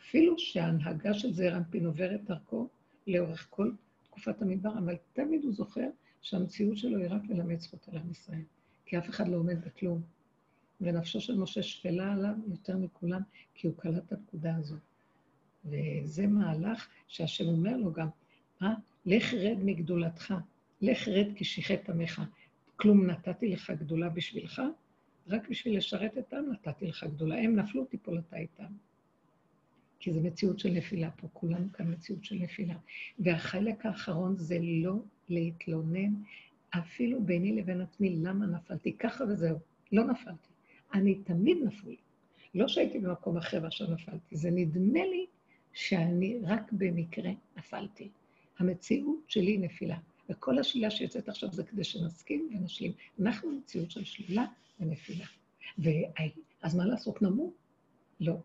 S1: אפילו שההנהגה של זעיר אנפין עוברת דרכו לאורך כל תקופת המדבר, אבל תמיד הוא זוכר שהמציאות שלו היא רק ללמד זכות על עם ישראל, כי אף אחד לא עומד בכלום. ונפשו של משה שפלה עליו יותר מכולם, כי הוא קלט את הנקודה הזאת. וזה מהלך שהשם אומר לו גם, מה? לך רד מגדולתך, לך רד כי שיחת עמך. כלום נתתי לך גדולה בשבילך, רק בשביל לשרת את העם נתתי לך גדולה. הם נפלו, תיפול אתה איתם. כי זו מציאות של נפילה פה, כולנו כאן מציאות של נפילה. והחלק האחרון זה לא להתלונן, אפילו ביני לבין עצמי, למה נפלתי ככה וזהו. לא נפלתי. אני תמיד נפול. לא שהייתי במקום אחר ועכשיו נפלתי, זה נדמה לי שאני רק במקרה נפלתי. המציאות שלי נפילה. וכל השלילה שיוצאת עכשיו זה כדי שנסכים ונשלים. אנחנו מציאות של שלילה ונפילה. אז מה לעשות, נמות? לא.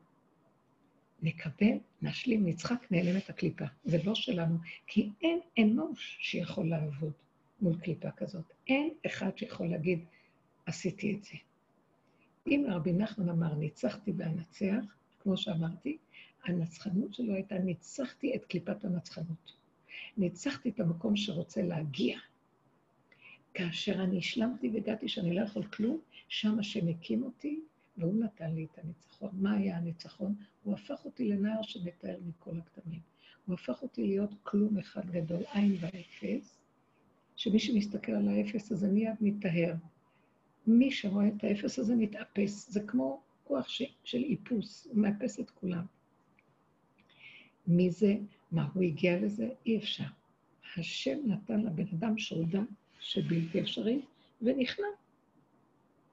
S1: נקבל, נשלים, נצחק, נעלם את הקליפה. זה לא שלנו, כי אין אנוש שיכול לעבוד מול קליפה כזאת. אין אחד שיכול להגיד, עשיתי את זה. אם רבי נחמן אמר, ניצחתי ואנצח, כמו שאמרתי, הנצחנות שלו הייתה, ניצחתי את קליפת הנצחנות. ניצחתי את המקום שרוצה להגיע. כאשר אני השלמתי והגעתי שאני לא יכול כלום, שם השם הקים אותי, והוא נתן לי את הניצחון. מה היה הניצחון? הוא הפך אותי לנער שמתאר מכל הכתמים. הוא הפך אותי להיות כלום אחד גדול, עין ואפס, שמי שמסתכל על האפס הזה מיד מתאר. מי שרואה את האפס הזה מתאפס. זה כמו כוח ש... של איפוס, הוא מאפס את כולם. מי זה? מה, הוא הגיע לזה? אי אפשר. השם נתן לבן אדם שורדה שבלתי אפשרי, ונכנע.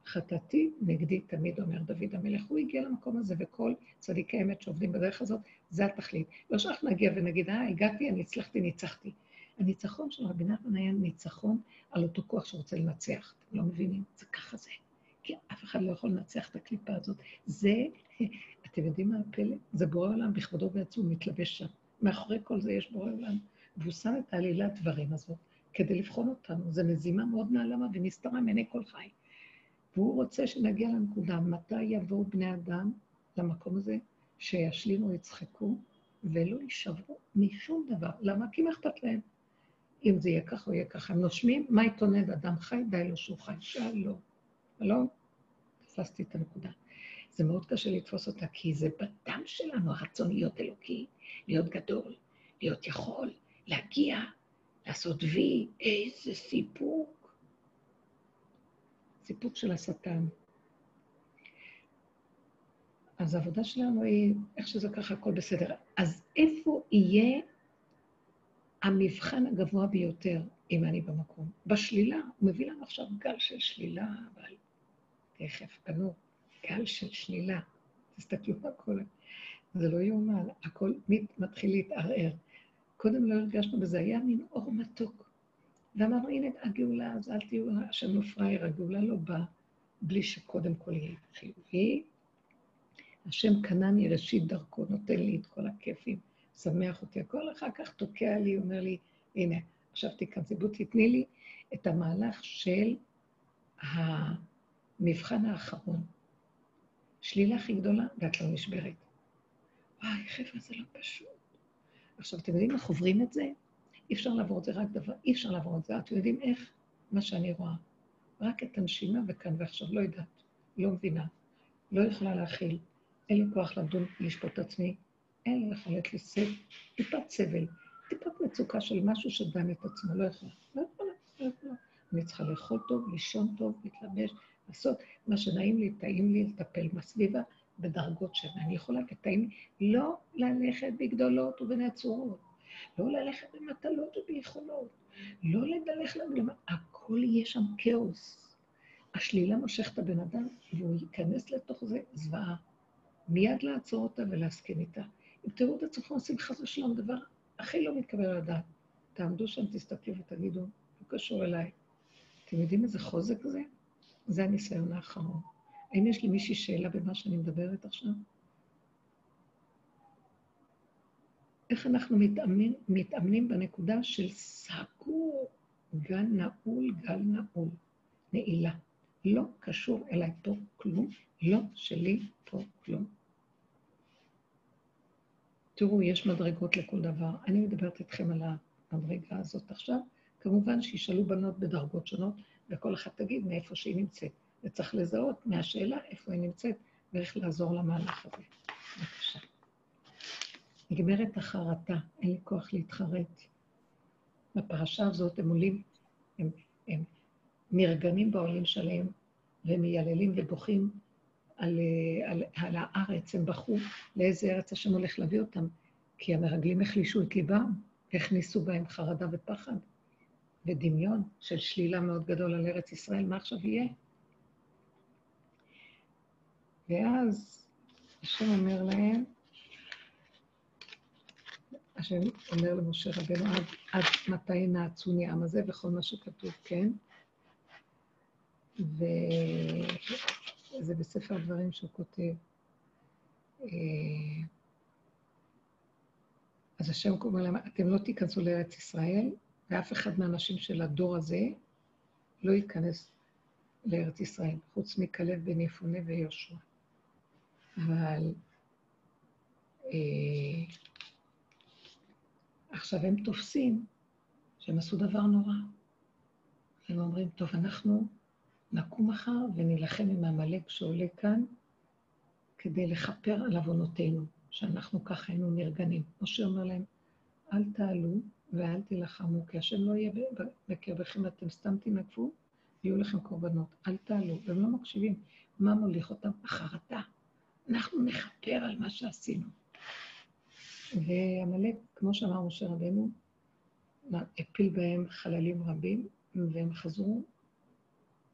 S1: חטאתי נגדי תמיד, אומר דוד המלך. הוא הגיע למקום הזה, וכל צדיקי אמת שעובדים בדרך הזאת, זה התכלית. לא שאנחנו נגיע ונגיד, אה, הגעתי, אני הצלחתי, ניצחתי. הניצחון של רבי נחמן היה ניצחון על אותו כוח שרוצה לנצח. אתם לא מבינים? זה ככה זה. כי אף אחד לא יכול לנצח את הקליפה הזאת. זה, אתם יודעים מה הפלא? זה בורא עולם בכבודו ובעצמו מתלבש שם. מאחורי כל זה יש בורא עולם. והוא שם את העלילת דברים הזאת כדי לבחון אותנו. זו מזימה מאוד נעלמה ונסתרה מעיני כל חי. והוא רוצה שנגיע לנקודה, מתי יבואו בני אדם למקום הזה, שישלימו, יצחקו, ולא יישברו משום דבר. למה? כי מה אכפת להם? אם זה יהיה ככה או יהיה ככה. הם נושמים, מה יתונן אדם חי? די לו שהוא חי. שלום. לא תפסתי את הנקודה. זה מאוד קשה לתפוס אותה, כי זה בדם שלנו, הרצון להיות אלוקי, להיות גדול, להיות יכול, להגיע, לעשות וי, איזה סיפוק. סיפוק של השטן. אז העבודה שלנו היא, איך שזה ככה, הכל בסדר. אז איפה יהיה המבחן הגבוה ביותר, אם אני במקום? בשלילה. הוא מביא לנו עכשיו גל של שלילה, אבל תכף, פנו, גל של שלילה. תסתכלו מה קורה. זה לא יאומן, הכל מתחיל להתערער. קודם לא הרגשנו בזה, היה מין אור מתוק. ואמרנו, הנה הגאולה, אז אל תהיו, השם לא פראייר, הגאולה לא באה בלי שקודם כל יהיה חיובי. השם קנה מראשית דרכו, נותן לי את כל הכיפים, שמח אותי. הכל אחר כך תוקע לי, אומר לי, הנה, עכשיו תיכנסי, בוא תתני לי את המהלך של המבחן האחרון. שלילה הכי גדולה, ואת לא נשברת. וואי, חבר'ה, זה לא פשוט. עכשיו, אתם יודעים איך עוברים את זה? אי אפשר לעבור את זה רק דבר, אי אפשר לעבור את זה. אתם יודעים איך? מה שאני רואה. רק את הנשימה וכאן ועכשיו, לא יודעת, לא מבינה, לא יכולה להכיל, אין לי כוח לדון, לשפוט את עצמי, אין יכולת לסבל, טיפת סבל, טיפת מצוקה של משהו שדן את עצמו, לא יכולה, לא יכולה, לא יכולה. אני צריכה לאכול טוב, לישון טוב, להתלבש, לעשות מה שנעים לי, טעים לי, לטפל בסביבה, בדרגות שאני יכולה, וטעים לי, לא ללכת בגדולות ובנצורות, לא ללכת במטלות וביכולות, לא לדלך לנו, הכל יהיה שם כאוס. השלילה מושכת את הבן אדם, והוא ייכנס לתוך זה זוועה. מיד לעצור אותה ולהסכים איתה. תראו את עצמכם עושים חס ושלום דבר הכי לא מתקבל על הדעת, תעמדו שם, תסתכלו ותגידו, לא קשור אליי. אתם יודעים איזה חוזק זה? זה הניסיון האחרון. האם יש למישהי שאלה במה שאני מדברת עכשיו? איך אנחנו מתאמנים, מתאמנים בנקודה של סגור, גל נעול, גל נעול, נעילה. לא קשור אליי פה כלום, לא שלי פה כלום. תראו, יש מדרגות לכל דבר. אני מדברת איתכם על המדרגה הזאת עכשיו. כמובן שישאלו בנות בדרגות שונות, וכל אחת תגיד מאיפה שהיא נמצאת. וצריך לזהות מהשאלה איפה היא נמצאת ואיך לעזור למהלך הזה. בבקשה. נגמרת החרטה, אין לי כוח להתחרט. בפרשה הזאת הם עולים, הם, הם נרגנים בעולים שלהם, ומייללים ובוכים על, על, על הארץ, הם בכו לאיזה ארץ השם הולך להביא אותם, כי המרגלים החלישו את ליבם, הכניסו בהם חרדה ופחד ודמיון של שלילה מאוד גדול על ארץ ישראל, מה עכשיו יהיה? ואז השם אומר להם, השם אומר למשה רבנו, עד, עד מתי נעצוני העם הזה, וכל מה שכתוב, כן? וזה בספר הדברים שהוא כותב. אה, אז השם אומר להם, אתם לא תיכנסו לארץ ישראל, ואף אחד מהאנשים של הדור הזה לא ייכנס לארץ ישראל, חוץ מכלב בן יפונה ויהושע. אבל אה, עכשיו הם תופסים שהם עשו דבר נורא. הם אומרים, טוב, אנחנו נקום מחר ונילחם עם עמלק שעולה כאן כדי לכפר על עוונותינו, שאנחנו ככה היינו נרגנים. משה אומר להם, אל תעלו ואל תילחמו, כי השם לא יהיה בקרבכם, אתם סתם תנגפו, יהיו לכם קורבנות. אל תעלו. והם לא מקשיבים. מה מוליך אותם? החרטה. אנחנו נכפר על מה שעשינו. ועמלק, כמו שאמר משה רבנו, הפיל בהם חללים רבים, והם חזרו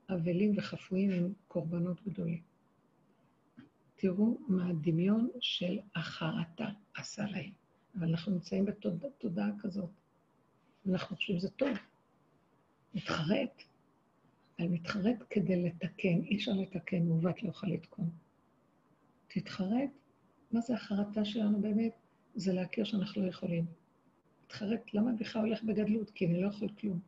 S1: אבלים וחפויים עם קורבנות גדולים. תראו מה הדמיון של החרטה עשה להם. אבל אנחנו נמצאים בתודעה כזאת. אנחנו חושבים שזה טוב. מתחרט. אני מתחרט כדי לתקן. אי אפשר לתקן, מעוות לא יוכל לתקון. תתחרט. מה זה החרטה שלנו באמת? זה להכיר שאנחנו לא יכולים. להתחרט, למה בכלל הולך בגדלות? כי אני לא יכול כלום.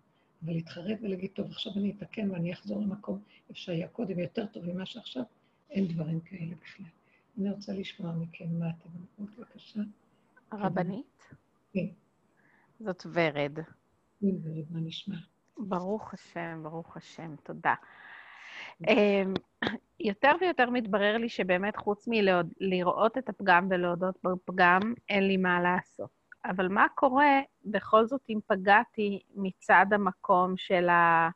S1: אבל להתחרט ולהגיד, טוב, עכשיו אני אתקן ואני אחזור למקום איפה שהיה קודם, יותר טוב ממה שעכשיו, אין דברים כאלה בכלל. אני רוצה לשמוע מכם מה אתם אומרים, בבקשה.
S3: הרבנית?
S1: כן.
S3: זאת ורד.
S1: כן, ורד, מה נשמע?
S3: ברוך השם, ברוך השם, תודה. אמ, יותר ויותר מתברר לי שבאמת חוץ מלראות את הפגם ולהודות בפגם, אין לי מה לעשות. אבל מה קורה בכל זאת אם פגעתי מצד המקום של, ה...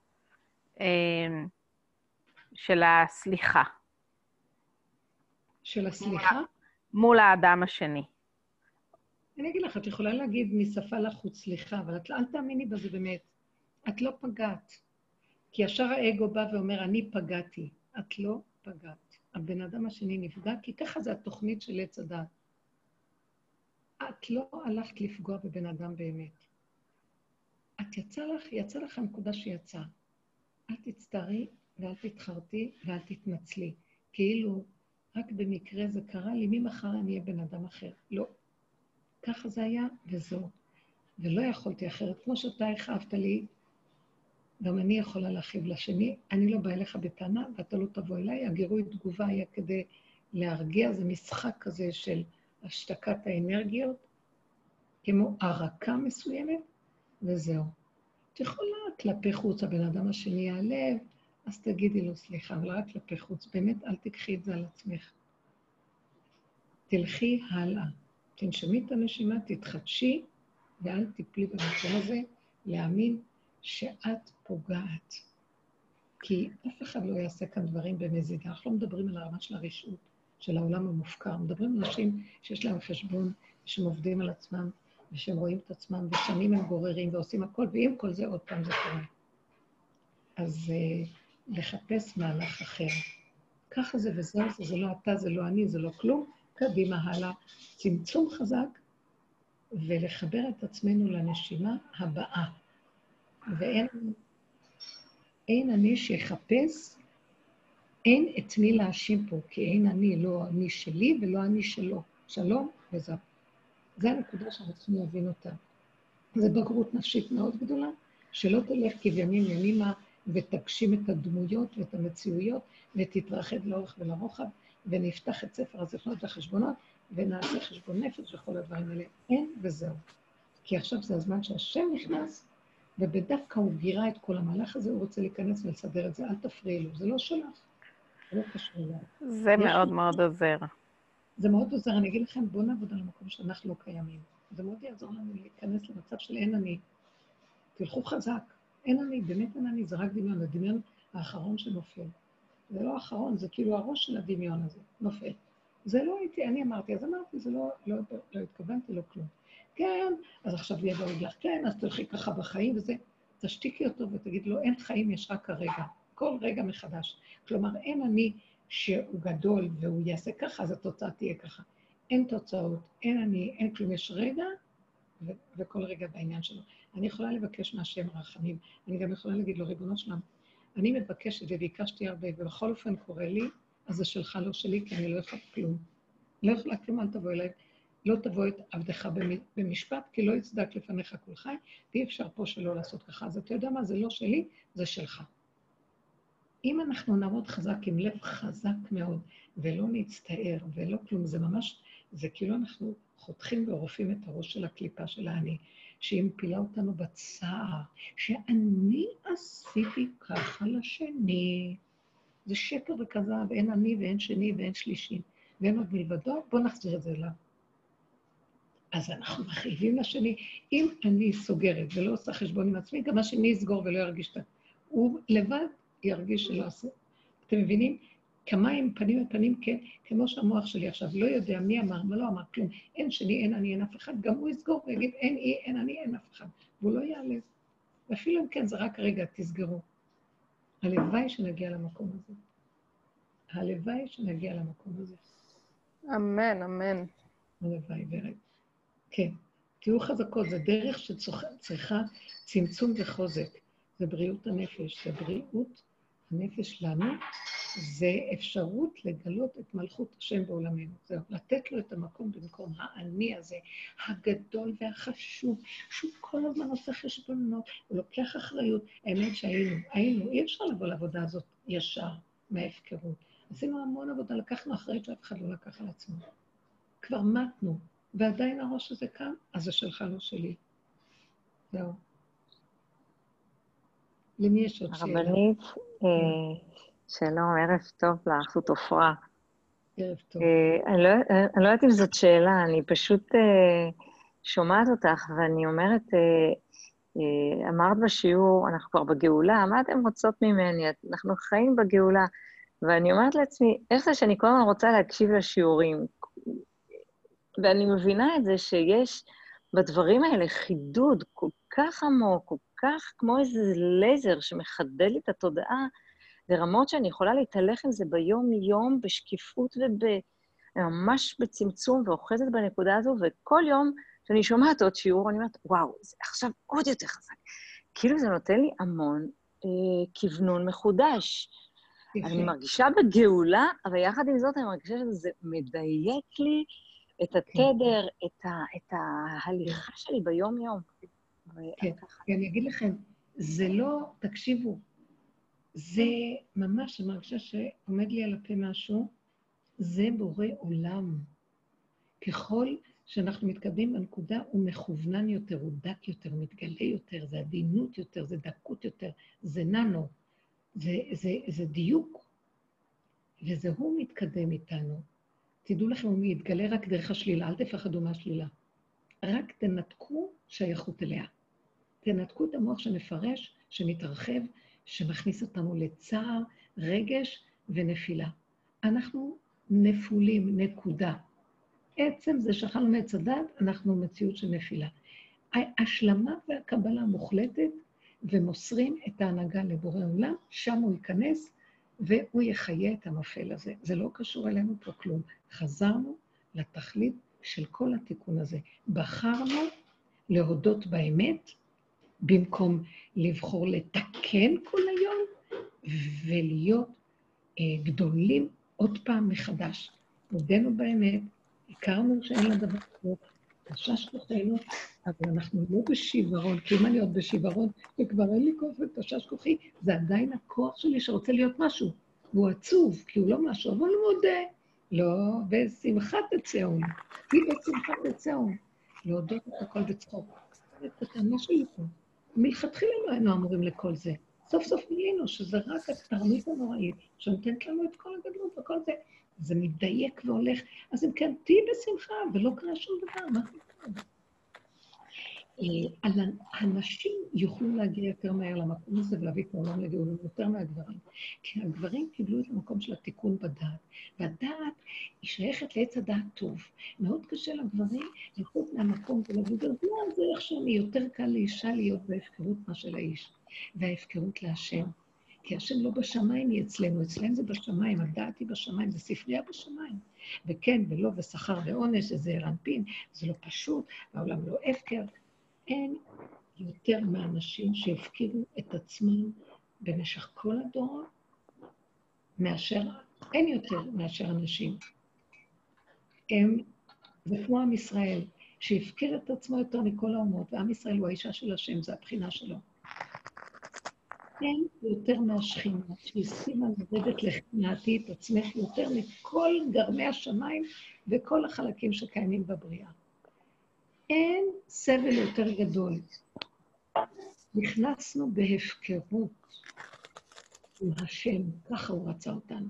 S3: אמ, של הסליחה?
S1: של הסליחה?
S3: מול האדם השני.
S1: אני אגיד לך, את יכולה להגיד משפה לחוץ סליחה, אבל את, אל תאמיני בזה באמת. את לא פגעת. כי ישר האגו בא ואומר, אני פגעתי. את לא פגעת. הבן אדם השני נפגע, כי ככה זה התוכנית של עץ הדת. את לא הלכת לפגוע בבן אדם באמת. את יצא לך, יצא לך הנקודה שיצאה. אל תצטערי ואל תתחרטי ואל תתנצלי. כאילו, רק במקרה זה קרה לי, ממחר אני אהיה בן אדם אחר. לא. ככה זה היה, וזהו. ולא יכולתי אחרת. כמו שאתה הכאבת לי, גם אני יכולה להכאיב לשני. אני לא באה אליך בטענה, ואתה לא תבוא אליי. הגירוי תגובה היה כדי להרגיע, זה משחק כזה של השתקת האנרגיות, כמו ערקה מסוימת, וזהו. את יכולה כלפי חוץ, הבן אדם השני יעלב, אז תגידי לו סליחה, אבל רק כלפי חוץ. באמת, אל תקחי את זה על עצמך. תלכי הלאה. תנשמי את הנשימה, תתחדשי, ואל תיפלי במקום הזה להאמין שאת פוגעת. כי אף אחד לא יעשה כאן דברים במזידה. אנחנו לא מדברים על הרמה של הרשעות, של העולם המופקר. מדברים על אנשים שיש להם חשבון, שהם עובדים על עצמם, ושהם רואים את עצמם, ושנים הם גוררים ועושים הכל, ועם כל זה עוד פעם זה קורה. אז uh, לחפש מהלך אחר. ככה זה וזהו, זה, זה לא אתה, זה לא אני, זה לא כלום, קדימה הלאה. צמצום חזק, ולחבר את עצמנו לנשימה הבאה. ואין אין אני שיחפש, אין את מי להאשים פה, כי אין אני, לא אני שלי ולא אני שלו. שלום וזהו. זו הנקודה שאנחנו צריכים להבין אותה. זו בגרות נפשית מאוד גדולה, שלא תלך כבימים ימימה ותגשים את הדמויות ואת המציאויות ותתרחב לאורך ולרוחב, ונפתח את ספר הזכרונות והחשבונות ונעשה חשבון נפש וכל הדברים האלה. אין וזהו. כי עכשיו זה הזמן שהשם נכנס, ובדווקא הוא גירה את כל המהלך הזה, הוא רוצה להיכנס ולסדר את זה, אל תפריעי לו, זה לא שלך, לא קשור אליו.
S3: זה מאוד מאוד עוזר.
S1: זה מאוד עוזר, אני אגיד לכם, בואו נעבוד על המקום שאנחנו לא קיימים. זה מאוד יעזור לנו להיכנס למצב של אין אני. תלכו חזק, אין אני, באמת אין אני, זה רק דמיון, הדמיון האחרון שנופל. זה לא האחרון, זה כאילו הראש של הדמיון הזה, נופל. זה לא הייתי, אני אמרתי, אז אמרתי, זה לא, לא, לא התכוונתי, לא כלום. כן, אז עכשיו יהיה דואג לך, כן, אז תלכי ככה בחיים וזה. תשתיקי אותו ותגיד לו, אין חיים, יש רק הרגע. כל רגע מחדש. כלומר, אין אני שהוא גדול והוא יעשה ככה, אז התוצאה תהיה ככה. אין תוצאות, אין אני, אין כלום, יש רגע, ו- וכל רגע בעניין שלו. אני יכולה לבקש מהשם רחמים, אני גם יכולה להגיד לו, ריבונו שלם, אני מבקשת וביקשתי הרבה, ובכל אופן קורה לי, אז זה שלך, לא שלי, כי אני לא יכולה כלום. לא יכולה כלום, אל תבוא אליי. לא תבוא את עבדך במשפט, כי לא יצדק לפניך כל חי, ואי אפשר פה שלא לעשות ככה. אז אתה יודע מה, זה לא שלי, זה שלך. אם אנחנו נעמוד חזק עם לב חזק מאוד, ולא נצטער ולא כלום, זה ממש, זה כאילו אנחנו חותכים ועורפים את הראש של הקליפה של האני, שהיא מפילה אותנו בצער, שאני עשיתי ככה לשני. זה שקר וכזב, אין אני ואין שני ואין שלישי, ואין עוד מלבדו, בואו נחזיר את זה אליו. אז אנחנו מחייבים לשני. אם אני סוגרת ולא עושה חשבון עם עצמי, גם השני יסגור ולא ירגיש את. הוא לבד ירגיש שלא עושה. אתם מבינים? כמים פנים בפנים, כן, כמו שהמוח שלי עכשיו לא יודע מי אמר, מה לא אמר, כלום. אין שני, אין אני, אין אף אחד. גם הוא יסגור ויגיד, אין אי, אין אני, אין אף אחד. והוא לא יעלב. ואפילו אם כן, זה רק רגע, תסגרו. הלוואי שנגיע למקום הזה. הלוואי שנגיע למקום הזה.
S3: אמן, אמן.
S1: הלוואי, ורד. כן. תהיו חזקות, זה דרך שצריכה צמצום וחוזק. זה בריאות הנפש, זה בריאות הנפש שלנו, זה אפשרות לגלות את מלכות השם בעולמנו. זהו, לתת לו את המקום במקום האני הזה, הגדול והחשוב, שהוא כל הזמן עושה חשבונות, הוא לוקח אחריות. האמת שהיינו, היינו, אי אפשר לבוא לעבודה הזאת ישר מההפקרות. עשינו המון עבודה, לקחנו אחריות שאף אחד לא לקח על עצמו. כבר מתנו, ועדיין הראש הזה קם, אז זה שלך, לא שלי. זהו. למי יש עוד שאלה?
S2: הרבנית, שלום, ערב טוב לך, זאת עופרה.
S1: ערב טוב.
S2: אה, אני לא, אני לא יודעת אם זאת שאלה, אני פשוט אה, שומעת אותך, ואני אומרת, אמרת בשיעור, אנחנו כבר בגאולה, מה אתן רוצות ממני? אנחנו חיים בגאולה. ואני אומרת לעצמי, איך זה שאני כל הזמן רוצה להקשיב לשיעורים? ואני מבינה את זה שיש בדברים האלה חידוד כל כך עמוק, כל כך כמו איזה לייזר שמחדד לי את התודעה לרמות שאני יכולה להתהלך עם זה ביום-יום, בשקיפות וממש בצמצום, ואוחזת בנקודה הזו, וכל יום שאני שומעת עוד שיעור, אני אומרת, וואו, זה עכשיו עוד יותר חזק. כאילו זה נותן לי המון אה, כוונון מחודש. אני מרגישה בגאולה, אבל יחד עם זאת אני מרגישה שזה מדייק לי את התדר, כן. את, ה, את ההליכה שלי ביום-יום.
S1: כן, כי אני אגיד לכם, זה לא, תקשיבו, זה ממש, אני מרגישה שעומד לי על הפה משהו, זה בורא עולם. ככל שאנחנו מתקדמים בנקודה, הוא מכוונן יותר, הוא דק יותר, הוא מתגלה יותר, זה עדינות יותר, זה דקות יותר, זה ננו, זה, זה, זה דיוק. וזה הוא מתקדם איתנו. תדעו לכם, הוא מתגלה רק דרך השלילה, אל תפחדו מהשלילה. רק תנתקו שייכות אליה. תנתקו את המוח שמפרש, שמתרחב, שמכניס אותנו לצער, רגש ונפילה. אנחנו נפולים, נקודה. עצם זה שאכלנו מעץ הדת, אנחנו מציאות של נפילה. השלמה והקבלה מוחלטת, ומוסרים את ההנהגה לבורא עולם, שם הוא ייכנס והוא יחיה את הנופל הזה. זה לא קשור אלינו פה כלום. חזרנו לתכלית של כל התיקון הזה. בחרנו להודות באמת, במקום לבחור לתקן כל היום, ולהיות אה, גדולים עוד פעם מחדש. הודינו באמת, הכרנו שאין לדבר כזה, חשש כוחנו, אבל אנחנו לא בשיוורון, כי אם אני עוד בשיוורון, וכבר אין לי כוח ותשש כוחי, זה עדיין הכוח שלי שרוצה להיות משהו. והוא עצוב, כי הוא לא משהו, אבל הוא מודה. לא, בשמחה תצאו. היא בשמחה תצאו. להודות את הכל בצחוק. את הטענה שלי פה. מלכתחילה לא היינו אמורים לכל זה. סוף סוף גילינו שזה רק התרמית הנוראית, שנותנת לנו את כל הגדלות וכל זה. זה מתדייק והולך. אז אם כן, תהיי בשמחה, ולא קרה שום דבר, מה קורה? הנשים יוכלו להגיע יותר מהר למקום הזה ולהביא את העולם לגאולה יותר מהגברים. כי הגברים קיבלו את המקום של התיקון בדעת, והדעת היא שייכת לעץ הדעת טוב. מאוד קשה לגברים לצאת מהמקום ולהגיד, אז מה זה איך שאני, יותר קל לאישה להיות בהפקרות מאשר לאיש, וההפקרות להשם. כי השם לא בשמיים היא אצלנו, אצלם זה בשמיים, הדעת היא בשמיים, זה ספרייה בשמיים. וכן ולא, ושכר ועונש, זה רנפין, זה לא פשוט, העולם לא הפקר. אין יותר מהאנשים שהפקירו את עצמם במשך כל הדורות, מאשר, אין יותר מאשר אנשים. הם, זה כמו עם ישראל, שהפקיר את עצמו יותר מכל האומות, ועם ישראל הוא האישה של השם, זה הבחינה שלו. אין יותר מהשכינה, שהסכימה לרדת לחינתי את עצמך יותר מכל גרמי השמיים וכל החלקים שקיימים בבריאה. אין סבל יותר גדול. נכנסנו בהפקרות עם השם, ככה הוא רצה אותנו.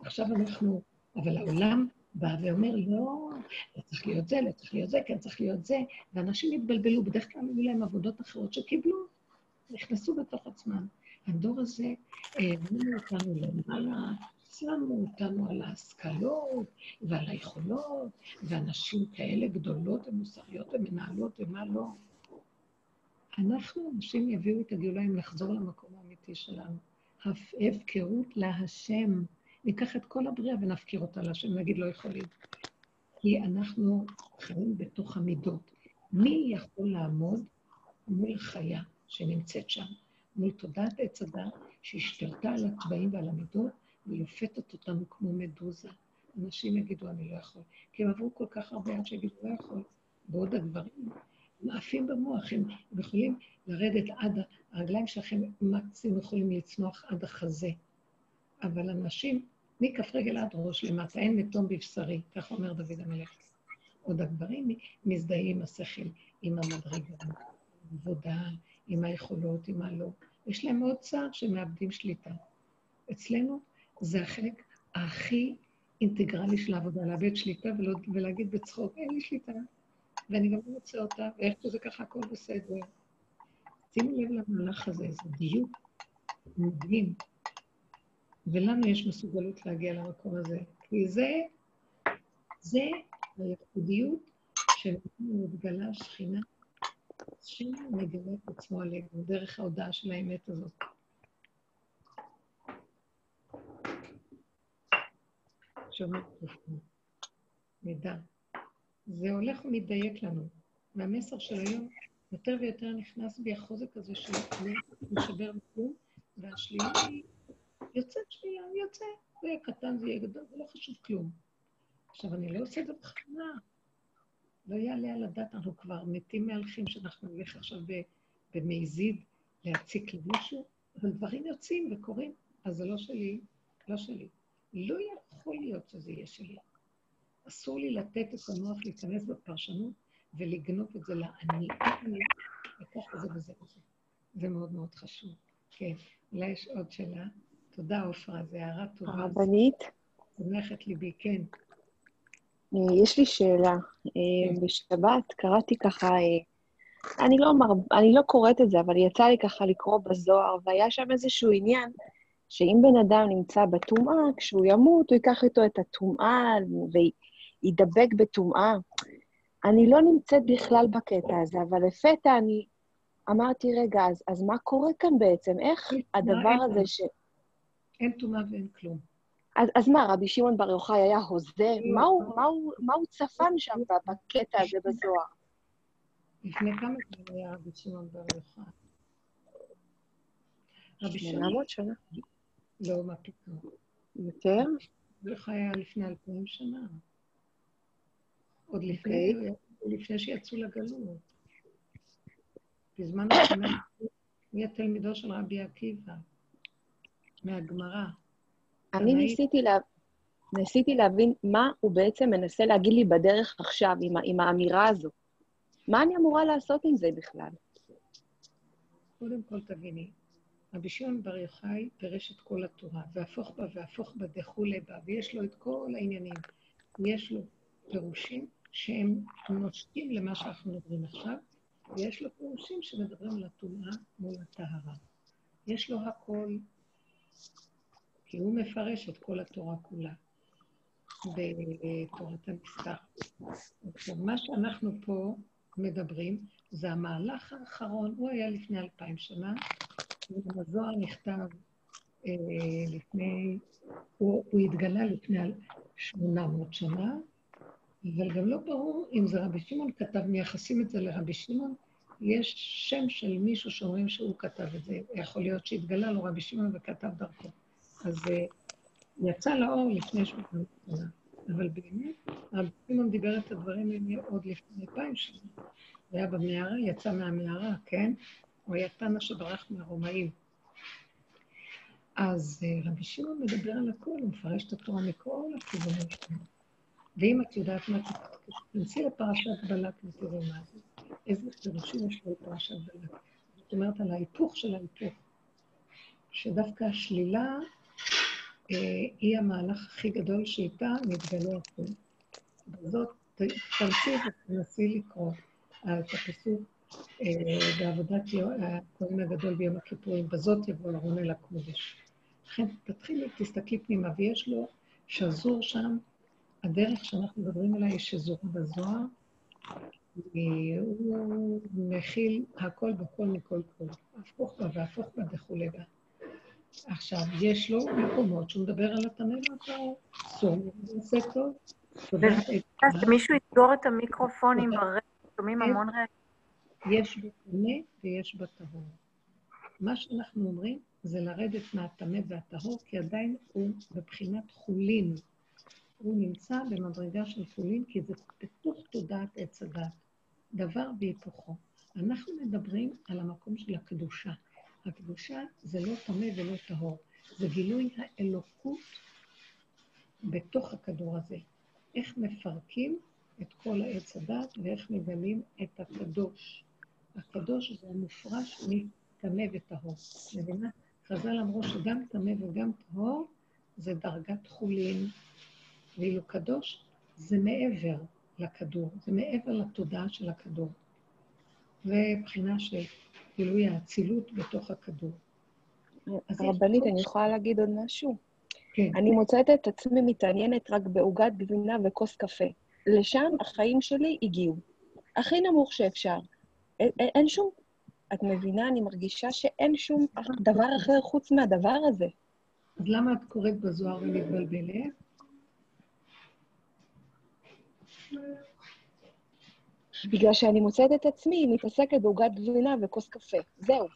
S1: עכשיו אנחנו, אבל העולם בא ואומר, לא, לא צריך להיות זה, לא צריך להיות זה, כן צריך להיות זה, ואנשים התבלבלו, בדרך כלל היו להם עבודות אחרות שקיבלו, נכנסו בתוך עצמם. הדור הזה העבירו אותנו למעלה, שמו אותנו על ההשכלות ועל היכולות, ואנשים כאלה גדולות ומוסריות ומנהלות ומה לא. אנחנו, אנשים יביאו את הגאולה אם נחזור למקום האמיתי שלנו. הפקרות להשם. ניקח את כל הבריאה ונפקיר אותה להשם, נגיד לא יכולים. כי אנחנו חיים בתוך המידות. מי יכול לעמוד מול חיה שנמצאת שם, מול תודעת עץ הדת שהשתלטה על הצבעים ועל המידות, ולופתת אותנו כמו מדוזה. אנשים יגידו, אני לא יכול. כי הם עברו כל כך הרבה עד שיגידו, לא יכול. בעוד הדברים, הם עפים במוח, הם יכולים לרדת עד, הרגליים שלכם מקסימום יכולים לצנוח עד החזה. אבל אנשים, מכף רגל עד ראש למטה, אין מתום בבשרי, כך אומר דוד המלך. עוד הגברים מזדהים עם השכל, עם המדרגה, עם העבודה, עם היכולות, עם הלא. יש להם מאוד צער שמאבדים שליטה. אצלנו זה החלק הכי אינטגרלי של העבודה, לאבד שליטה ולא, ולהגיד בצחוק, אין לי שליטה, ואני גם לא רוצה אותה, ואיך זה ככה, הכל בסדר. שימו לב למהלך הזה, זה דיוק מדהים. ולנו יש מסוגלות להגיע למקום הזה, כי זה, זה הייחודיות שמתגלה השכינה, שמגלה את עצמו עלינו, דרך ההודעה של האמת הזאת. שומע תרופות, מידע. זה הולך ומתדייק לנו. והמסר של היום יותר ויותר נכנס בי החוזק הזה של לשבר בכלום, והשלילה היא יוצאת שלילה, יוצא. זה יהיה קטן, זה יהיה גדול, זה לא חשוב כלום. עכשיו, אני לא עושה את זה בכוונה. לא יעלה על הדעת, אנחנו כבר מתים מהלכים שאנחנו נלך עכשיו במזיד להציק למישהו, אבל דברים יוצאים וקורים, אז זה לא שלי, לא שלי. לא יכול להיות שזה יהיה שלי. אסור לי לתת את המוח להיכנס בפרשנות ולגנוב את זה לאני. אני וככה זה וזה וזה. זה מאוד מאוד חשוב. כן, אולי יש עוד שאלה. תודה, עופרה, זו הערה טובה.
S4: הרבנית?
S1: שמחת ליבי, כן.
S4: אה, יש לי שאלה. אה, כן. בשבת קראתי ככה, אה, אני לא, מר... אני לא קוראת את זה, אבל יצא לי ככה לקרוא בזוהר, והיה שם איזשהו עניין שאם בן אדם נמצא בטומאה, כשהוא ימות, הוא ייקח איתו את הטומאה וידבק בטומאה. אני לא נמצאת בכלל בקטע הזה, אבל לפתע אני אמרתי, רגע, אז, אז מה קורה כאן בעצם? איך הדבר הזה ש...
S1: אין טומאה ואין כלום.
S4: אז, אז מה, רבי שמעון בר יוחאי היה הוזה? לא, מה הוא, מה, הוא, מה הוא צפן שם בקטע הזה בזוהר?
S1: לפני כמה זמן היה רבי שמעון בר יוחאי?
S4: רבי שמעון...
S1: לא, מה פתאום.
S4: יותר?
S1: איך היה לפני אלפיים שנה. עוד לפני, okay. אוקיי. לפני שיצאו לגלות. בזמן השנה, מי התלמידו של רבי עקיבא? מהגמרא.
S4: אני ניסיתי, לה... ניסיתי להבין מה הוא בעצם מנסה להגיד לי בדרך עכשיו, עם, עם האמירה הזו. מה אני אמורה לעשות עם זה בכלל?
S1: קודם כל תביני, רבי שמעון בר יוחאי פירש את כל התורה, והפוך בה והפוך בה דכולי בה, ויש לו את כל העניינים. יש לו פירושים שהם נושקים למה שאנחנו מדברים עכשיו, ויש לו פירושים שמדברים על הטומאה מול הטהרה. יש לו הכל, כי הוא מפרש את כל התורה כולה בתורת המסתר. עכשיו, מה שאנחנו פה מדברים זה המהלך האחרון, הוא היה לפני אלפיים שנה, הזוהר נכתב אה, לפני, הוא, הוא התגלה לפני 800 שנה, אבל גם לא ברור אם זה רבי שמעון כתב, מייחסים את זה לרבי שמעון, יש שם של מישהו שאומרים שהוא כתב את זה, יכול להיות שהתגלה לו רבי שמעון וכתב דרכו. אז uh, יצא לאור לפני שמונה שנה, אבל באמת, רבי שמעון דיבר את הדברים האלה עוד לפני אלפיים שנה. זה היה במערה, יצא מהמערה, כן? הוא היה תנא שברח מהרומאים. אז uh, רבי שמעון מדבר על הכול, הוא מפרש את התורה מכל הכיוונים שלנו. ואם את יודעת מה, תכנסי לפרשת בלק ותראי מה זה. איזה פירושים יש לפרשת בלק. זאת אומרת, על ההיפוך של ההיפוך. שדווקא השלילה אה, היא המהלך הכי גדול שאיתה מתגלה הכול. בזאת, תנסי ותנסי לקרוא את הפסוק אה, בעבודת הכהן הגדול ביום הכיפורים, בזאת יבוא ארון אל הקודש. לכן תתחילי, תסתכלי פנימה, ויש לו שזור שם הדרך שאנחנו מדברים עליה היא שזורה בזוהר, הוא מכיל הכל בכל מכל כל, הפוך בה והפוך בה וכולי בה. עכשיו, יש לו מקומות שהוא מדבר על הטמא והטהור, סום, עושה טוב.
S2: שמישהו יסגור את המיקרופונים ברקע, שומעים המון רגע.
S1: יש בו טמא ויש בו טהור. מה שאנחנו אומרים זה לרדת מהטמא והטהור, כי עדיין הוא בבחינת חולין. הוא נמצא במדרגה של חולין, כי זה בתוך תודעת עץ הדת, דבר והיפוכו. אנחנו מדברים על המקום של הקדושה. הקדושה זה לא טמא ולא טהור, זה גילוי האלוקות בתוך הכדור הזה. איך מפרקים את כל העץ הדת ואיך מגלים את הקדוש. הקדוש זה המופרש מטמא וטהור. מבינה? חז"ל אמרו שגם טמא וגם טהור זה דרגת חולין, ואילו קדוש זה מעבר לכדור, זה מעבר לתודעה של הכדור. ובחינה של גילוי האצילות בתוך הכדור.
S4: רבנית, אני יכולה להגיד עוד משהו?
S1: כן.
S4: אני מוצאת את עצמי מתעניינת רק בעוגת גבינה וכוס קפה. לשם החיים שלי הגיעו. הכי נמוך שאפשר. אין, אין שום... את מבינה? אני מרגישה שאין שום דבר אחר חוץ מהדבר הזה.
S1: אז למה את קוראת בזוהר ומתבלבלת?
S4: בגלל שאני מוצאת את עצמי מתעסקת בעוגת גבינה וכוס קפה. זהו.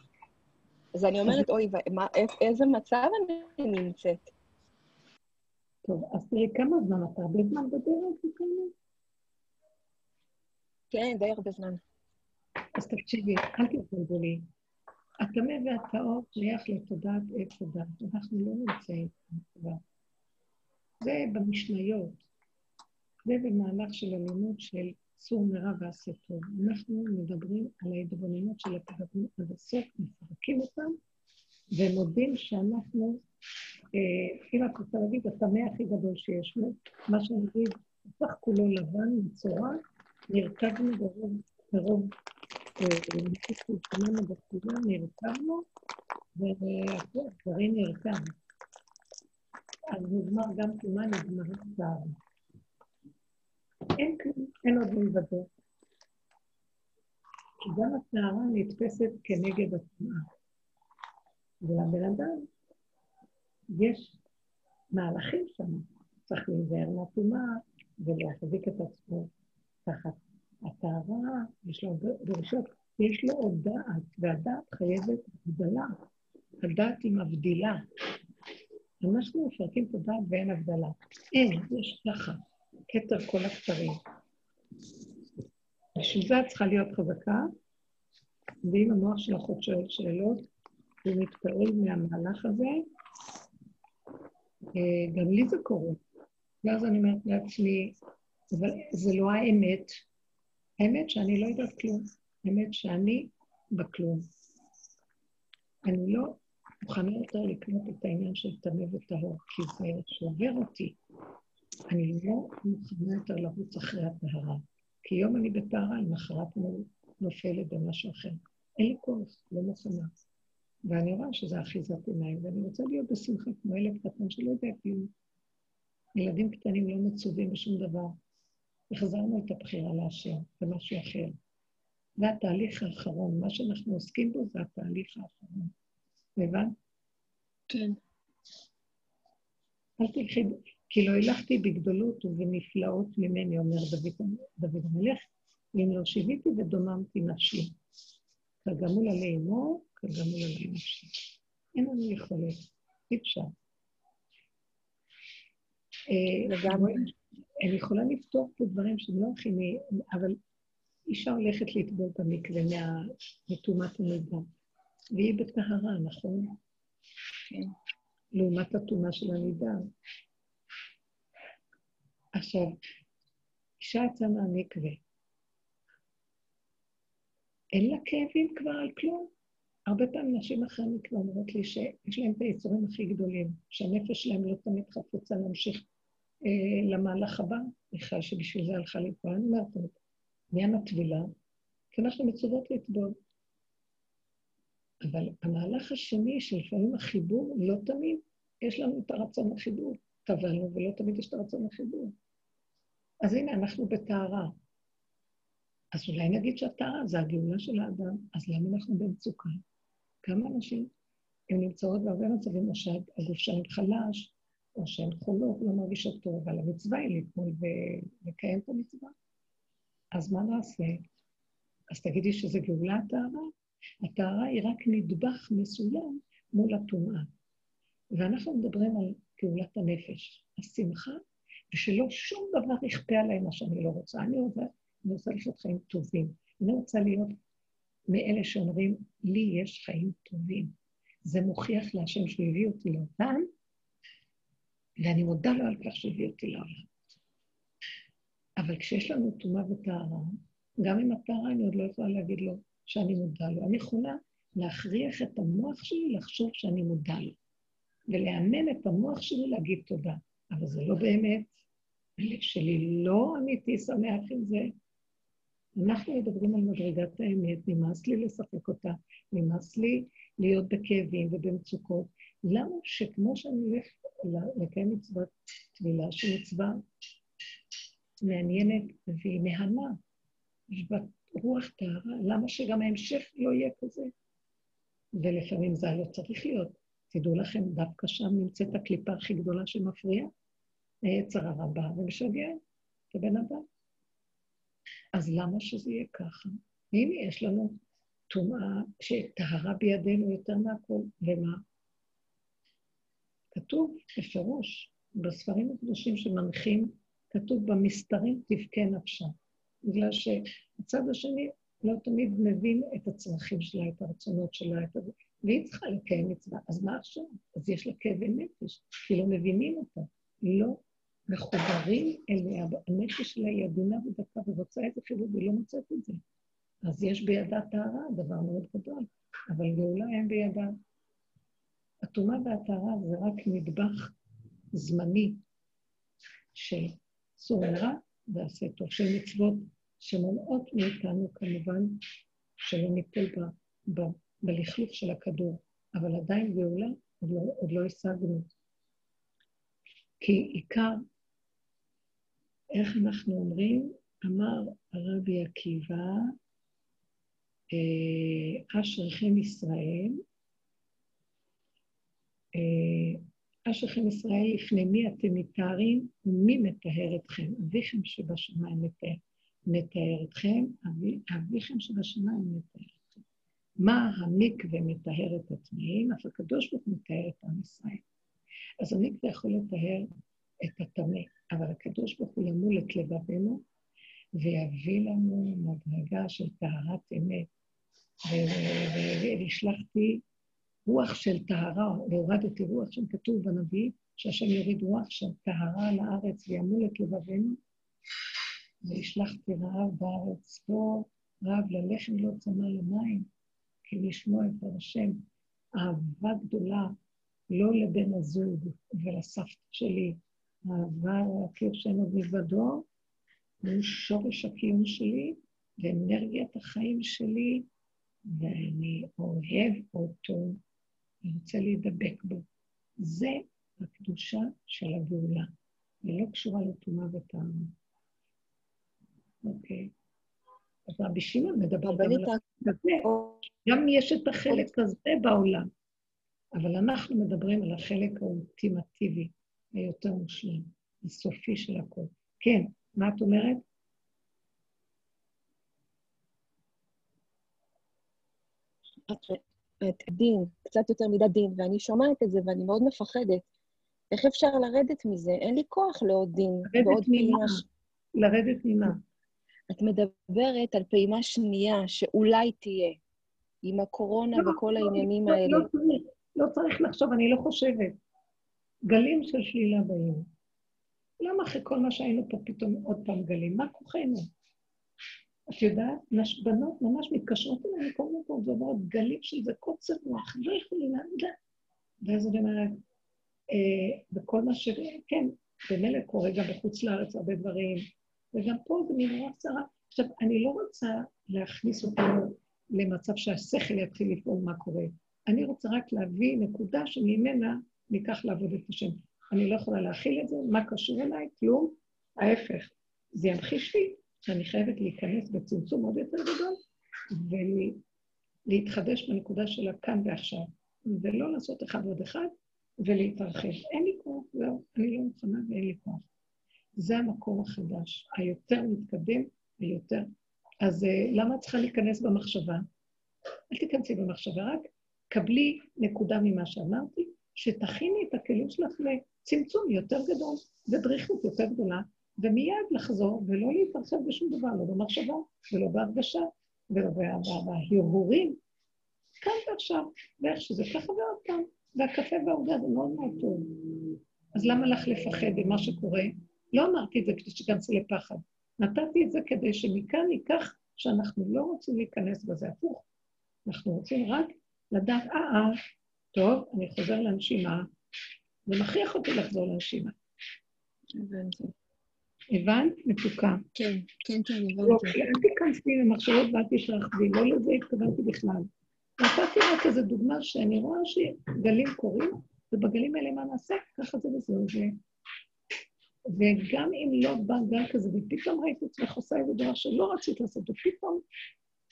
S4: אז אני אומרת, אוי, מה, איזה מצב אני נמצאת?
S1: טוב, אז תראי, כמה זמן את הרבה זמן בדרך?
S4: כן, די הרבה זמן.
S1: אז תקשיבי, אל תתבלבלי. הטמא והטהור שייך לתודעת עץ הדת. אנחנו לא נמצאים כבר. זה במשניות. זה במהלך של הלימוד של סור מרע ועשה טוב. אנחנו מדברים על ההתבוננות של הפגמים עד הסוף, מפרקים אותם, ומודים שאנחנו, אה, אם את רוצה להגיד, הטמא הכי גדול שיש לו, מה שנגיד, הפך כולו לבן, מצורע, נרקבנו ברוב, ברוב, נרקבנו בתפילה, נרקבנו, והדברים נרקב. אז נגמר גם כמעט נגמר צער. אין כלום, אין עוד מלבדו. כי גם הטהרה נתפסת כנגד הטמעה. ולבן אדם יש מהלכים שם, צריך להיזהר מהטומאה ולהחזיק את עצמו תחת הטהרה, יש לו דרישות, יש לו עוד דעת, והדעת חייבת הבדלה. הדעת היא מבדילה. אנחנו מפרקים את הדעת ואין הבדלה. אין, יש ככה. כתר כל הכתרים. בשביל זה את צריכה להיות חזקה, ואם המוח שלך עוד שואל שאלות, הוא מתפעל מהמהלך הזה, אה, גם לי זה קורה. ואז אני אומרת לעצמי, אבל זה לא האמת. האמת שאני לא יודעת כלום. האמת שאני בכלום. אני לא מוכנה יותר לקנות את העניין של טמא וטהור, כי זה שובר אותי. אני לא מוכנה יותר לרוץ אחרי הטהרה. כי יום אני בטהרה, למחרת אני נופלת במשהו אחר. אין לי כוח, לא מוכנה. ואני רואה שזה אחיזת עיניים, ואני רוצה להיות בשמחה כמו ילד קטן שלא יודע כלום. ילדים קטנים לא מצווים בשום דבר. החזרנו את הבחירה להשם, זה משהו אחר. זה התהליך האחרון, מה שאנחנו עוסקים בו זה התהליך האחרון. הבנת?
S4: כן.
S1: אל תלכי, כי לא הלכתי בגדולות ובנפלאות ממני, אומר דוד, דוד המלך, ואם לא שיוויתי ודוממתי נפשי. כגמול עלי אמו, כגמול עלי נפשי. אין לנו יכולת, אי אפשר. אה, אני יכולה לפתור פה דברים שהם לא הכי... אבל אישה הולכת לטבול במקווה מטומאת המידע, והיא בטהרה, נכון? כן. לעומת הטומאה של הנידה. עכשיו, אישה יצאה מהמקווה, אין לה כאבים כבר על כלום. הרבה פעמים נשים אחרי המקווה אומרות לי שיש להם את היצורים הכי גדולים, שהנפש שלהם לא תמיד חפוצה להמשיך למהלך הבא, בכלל שבשביל זה הלכה לטבול. אני אומרת, עניין הטבילה, כי אנחנו מצוות לטבול. אבל המהלך השני, שלפעמים החיבור, לא תמיד יש לנו את הרצון לחיבור. טבלנו, ולא תמיד יש את הרצון לחיבור. אז הנה, אנחנו בטהרה. אז אולי נגיד שהטהרה זה הגאולה של האדם, אז למה אנחנו במצוקה? כמה אנשים, הן נמצאות בהרבה מצבים, או שהגוף שלהם חלש, או שהן חולות, לא מרגישות טוב, אבל המצווה היא לטבול ולקיים את המצווה. אז מה נעשה? אז תגידי שזה גאולה הטהרה? הטהרה היא רק נדבך מסוים מול הטומאה. ואנחנו מדברים על גאולת הנפש, השמחה, ושלא שום דבר יכפה עליי מה שאני לא רוצה. אני רוצה, אני רוצה לחיות חיים טובים. אני רוצה להיות מאלה שאומרים, לי יש חיים טובים. זה מוכיח להשם שהוא הביא אותי לעולם, ואני מודה לו על כך שהביא אותי לעולם. אבל כשיש לנו טומאה וטהרה, גם עם הטהרה אני עוד לא יכולה להגיד לו שאני מודה לו. אני יכולה להכריח את המוח שלי לחשוב שאני מודה לו, ולאמן את המוח שלי להגיד תודה. אבל זה לא באמת. הלב שלי לא אמיתי שמח עם זה. אנחנו מדברים על מדרגת האמת, נמאס לי לשחק אותה, נמאס לי להיות בכאבים ובמצוקות. למה שכמו שאני הולך לקיים מצוות טבילה, שהיא מצווה מעניינת והיא מהנה. יש בה רוח טהרה, למה שגם ההמשך לא יהיה כזה? ולפעמים זה לא צריך להיות. תדעו לכם, דווקא שם נמצאת הקליפה הכי גדולה שמפריעה. היצר הרבה ומשגע את הבן אדם. אז למה שזה יהיה ככה? הנה, יש לנו טומאה שטהרה בידינו יותר מהכל, ומה? כתוב בפירוש בספרים הקדושים שמנחים כתוב במסתרים תבכה נפשה. בגלל שהצד השני לא תמיד מבין את הצרכים שלה, את הרצונות שלה, את הזה, והיא צריכה לקיים מצווה. אז מה עכשיו? אז יש לה כאבי נפש, כי לא מבינים אותה. לא מחוברים אליה, הנפש שלה היא עדינה ודקה ורוצה איזה חיבור והיא לא מוצאת את זה. אז יש בידה טהרה, דבר מאוד גדול, אבל גאולה אין בידה. הטומאה והטהרה זה רק נדבך זמני של סור מרע ועשה טוב, של מצוות שמונעות מאיתנו כמובן שלא ניפול ב, ב, בלכלוך של הכדור, אבל עדיין גאולה עוד לא, עוד לא השגנו. כי עיקר, איך אנחנו אומרים? אמר הרבי עקיבא, אה, אשריכם ישראל, אשריכם ישראל, לפני מי אתם מתארים ומי מטהר אתכם? אביכם שבשמיים מטהר, אתכם, אבי, אביכם שבשמיים מטהר אתכם. מה המקווה מטהר את הטמאים? אף הקדוש ברוך הוא מטהר את עם ישראל. אז המקווה יכול לטהר את הטמא, אבל הקדוש ברוך הוא ימול את לבבנו ויביא לנו מדרגה של טהרת אמת. והשלחתי רוח של טהרה, והורדתי רוח שם כתוב בנביא, שהשם יוריד רוח של טהרה על הארץ וימול את לבבינו, והשלחתי רעב בארץ, פה רעב ללחם לא צמא למים, כי לשמוע את השם. אהבה גדולה, לא לבן הזוג ולסבתא שלי, אהבה להכיר שם עוד מלבדו, הוא שורש הקיום שלי, ואנרגיית החיים שלי, ואני אוהב אותו, אני רוצה להידבק בו. זה הקדושה של הגאולה. היא לא קשורה לטומאה וטעם. אוקיי. אז רבי שמעון מדבר גם על הזה. גם יש את החלק הזה בעולם, אבל אנחנו מדברים על החלק האולטימטיבי, היותר מושלם, הסופי של הכול. כן, מה את אומרת?
S4: את דין, קצת יותר מידת דין, ואני שומעת את זה ואני מאוד מפחדת. איך אפשר לרדת מזה? אין לי כוח לעוד דין
S1: לרדת ממה? לרדת ממה?
S4: את מדברת על פעימה שנייה שאולי תהיה, עם הקורונה לא, וכל לא, העניינים
S1: לא,
S4: האלה.
S1: לא צריך, לא צריך לחשוב, אני לא חושבת. גלים של שלילה באים. למה אחרי כל מה שהיינו פה פתאום עוד פעם גלים? מה כוחנו? את יודעת, בנות ממש מתקשרות אליי מכל מקום ואומרות, גלים של זה קוצר רוח, לא יכולים להגיד ואז אני אומרת, אה, וכל מה ש... כן, במילא קורה גם בחוץ לארץ הרבה דברים, וגם פה זה מין רוח צרה. עכשיו, אני לא רוצה להכניס אותנו למצב שהשכל יתחיל לפעול מה קורה. אני רוצה רק להביא נקודה שממנה ניקח לעבוד את השם. אני לא יכולה להכיל את זה, מה קשור אליי? כלום. ההפך, זה ימחיש לי שאני חייבת להיכנס בצמצום עוד יותר גדול ולהתחדש בנקודה של הכאן ועכשיו, ולא לעשות אחד ועוד אחד ולהתרחב. אין לי כוח, זהו, אני לא מוכנה ואין לי כוח. זה המקום החדש, היותר מתקדם ויותר. אז uh, למה את צריכה להיכנס במחשבה? אל תיכנסי במחשבה, רק קבלי נקודה ממה שאמרתי, שתכיני את הכלים שלך לצמצום יותר גדול ודריכות יותר גדולה, ומיד לחזור ולא להתרחב בשום דבר, לא במחשבה ולא בהרגשה ולא בהרהורים. כאן ועכשיו, ואיך שזה ככה ועוד פעם, והקפה והעוגה זה מאוד מאוד טוב. אז למה לך לפחד ממה שקורה? לא אמרתי את זה כדי שתיכנסי לפחד. נתתי את זה כדי שמכאן ניקח שאנחנו לא רוצים להיכנס בזה הפוך. אנחנו רוצים רק לדעת, אה, אה, טוב, אני חוזר לנשימה, ומכריח אותי לחזור לנשימה. הבנתי. הבנת? מתוקה.
S4: כן, כן, כן, הבנתי.
S1: אוקיי, אל תיכנסי למחשבות ואל תתרחבי, לא לזה התכוונתי בכלל. נתתי רק איזו דוגמה שאני רואה שגלים קורים, ובגלים האלה מה נעשה? ככה זה וזהו. וגם אם לא בא גל כזה, ופתאום ראית עצמך עושה איזה דבר שלא רצית לעשות, ופתאום,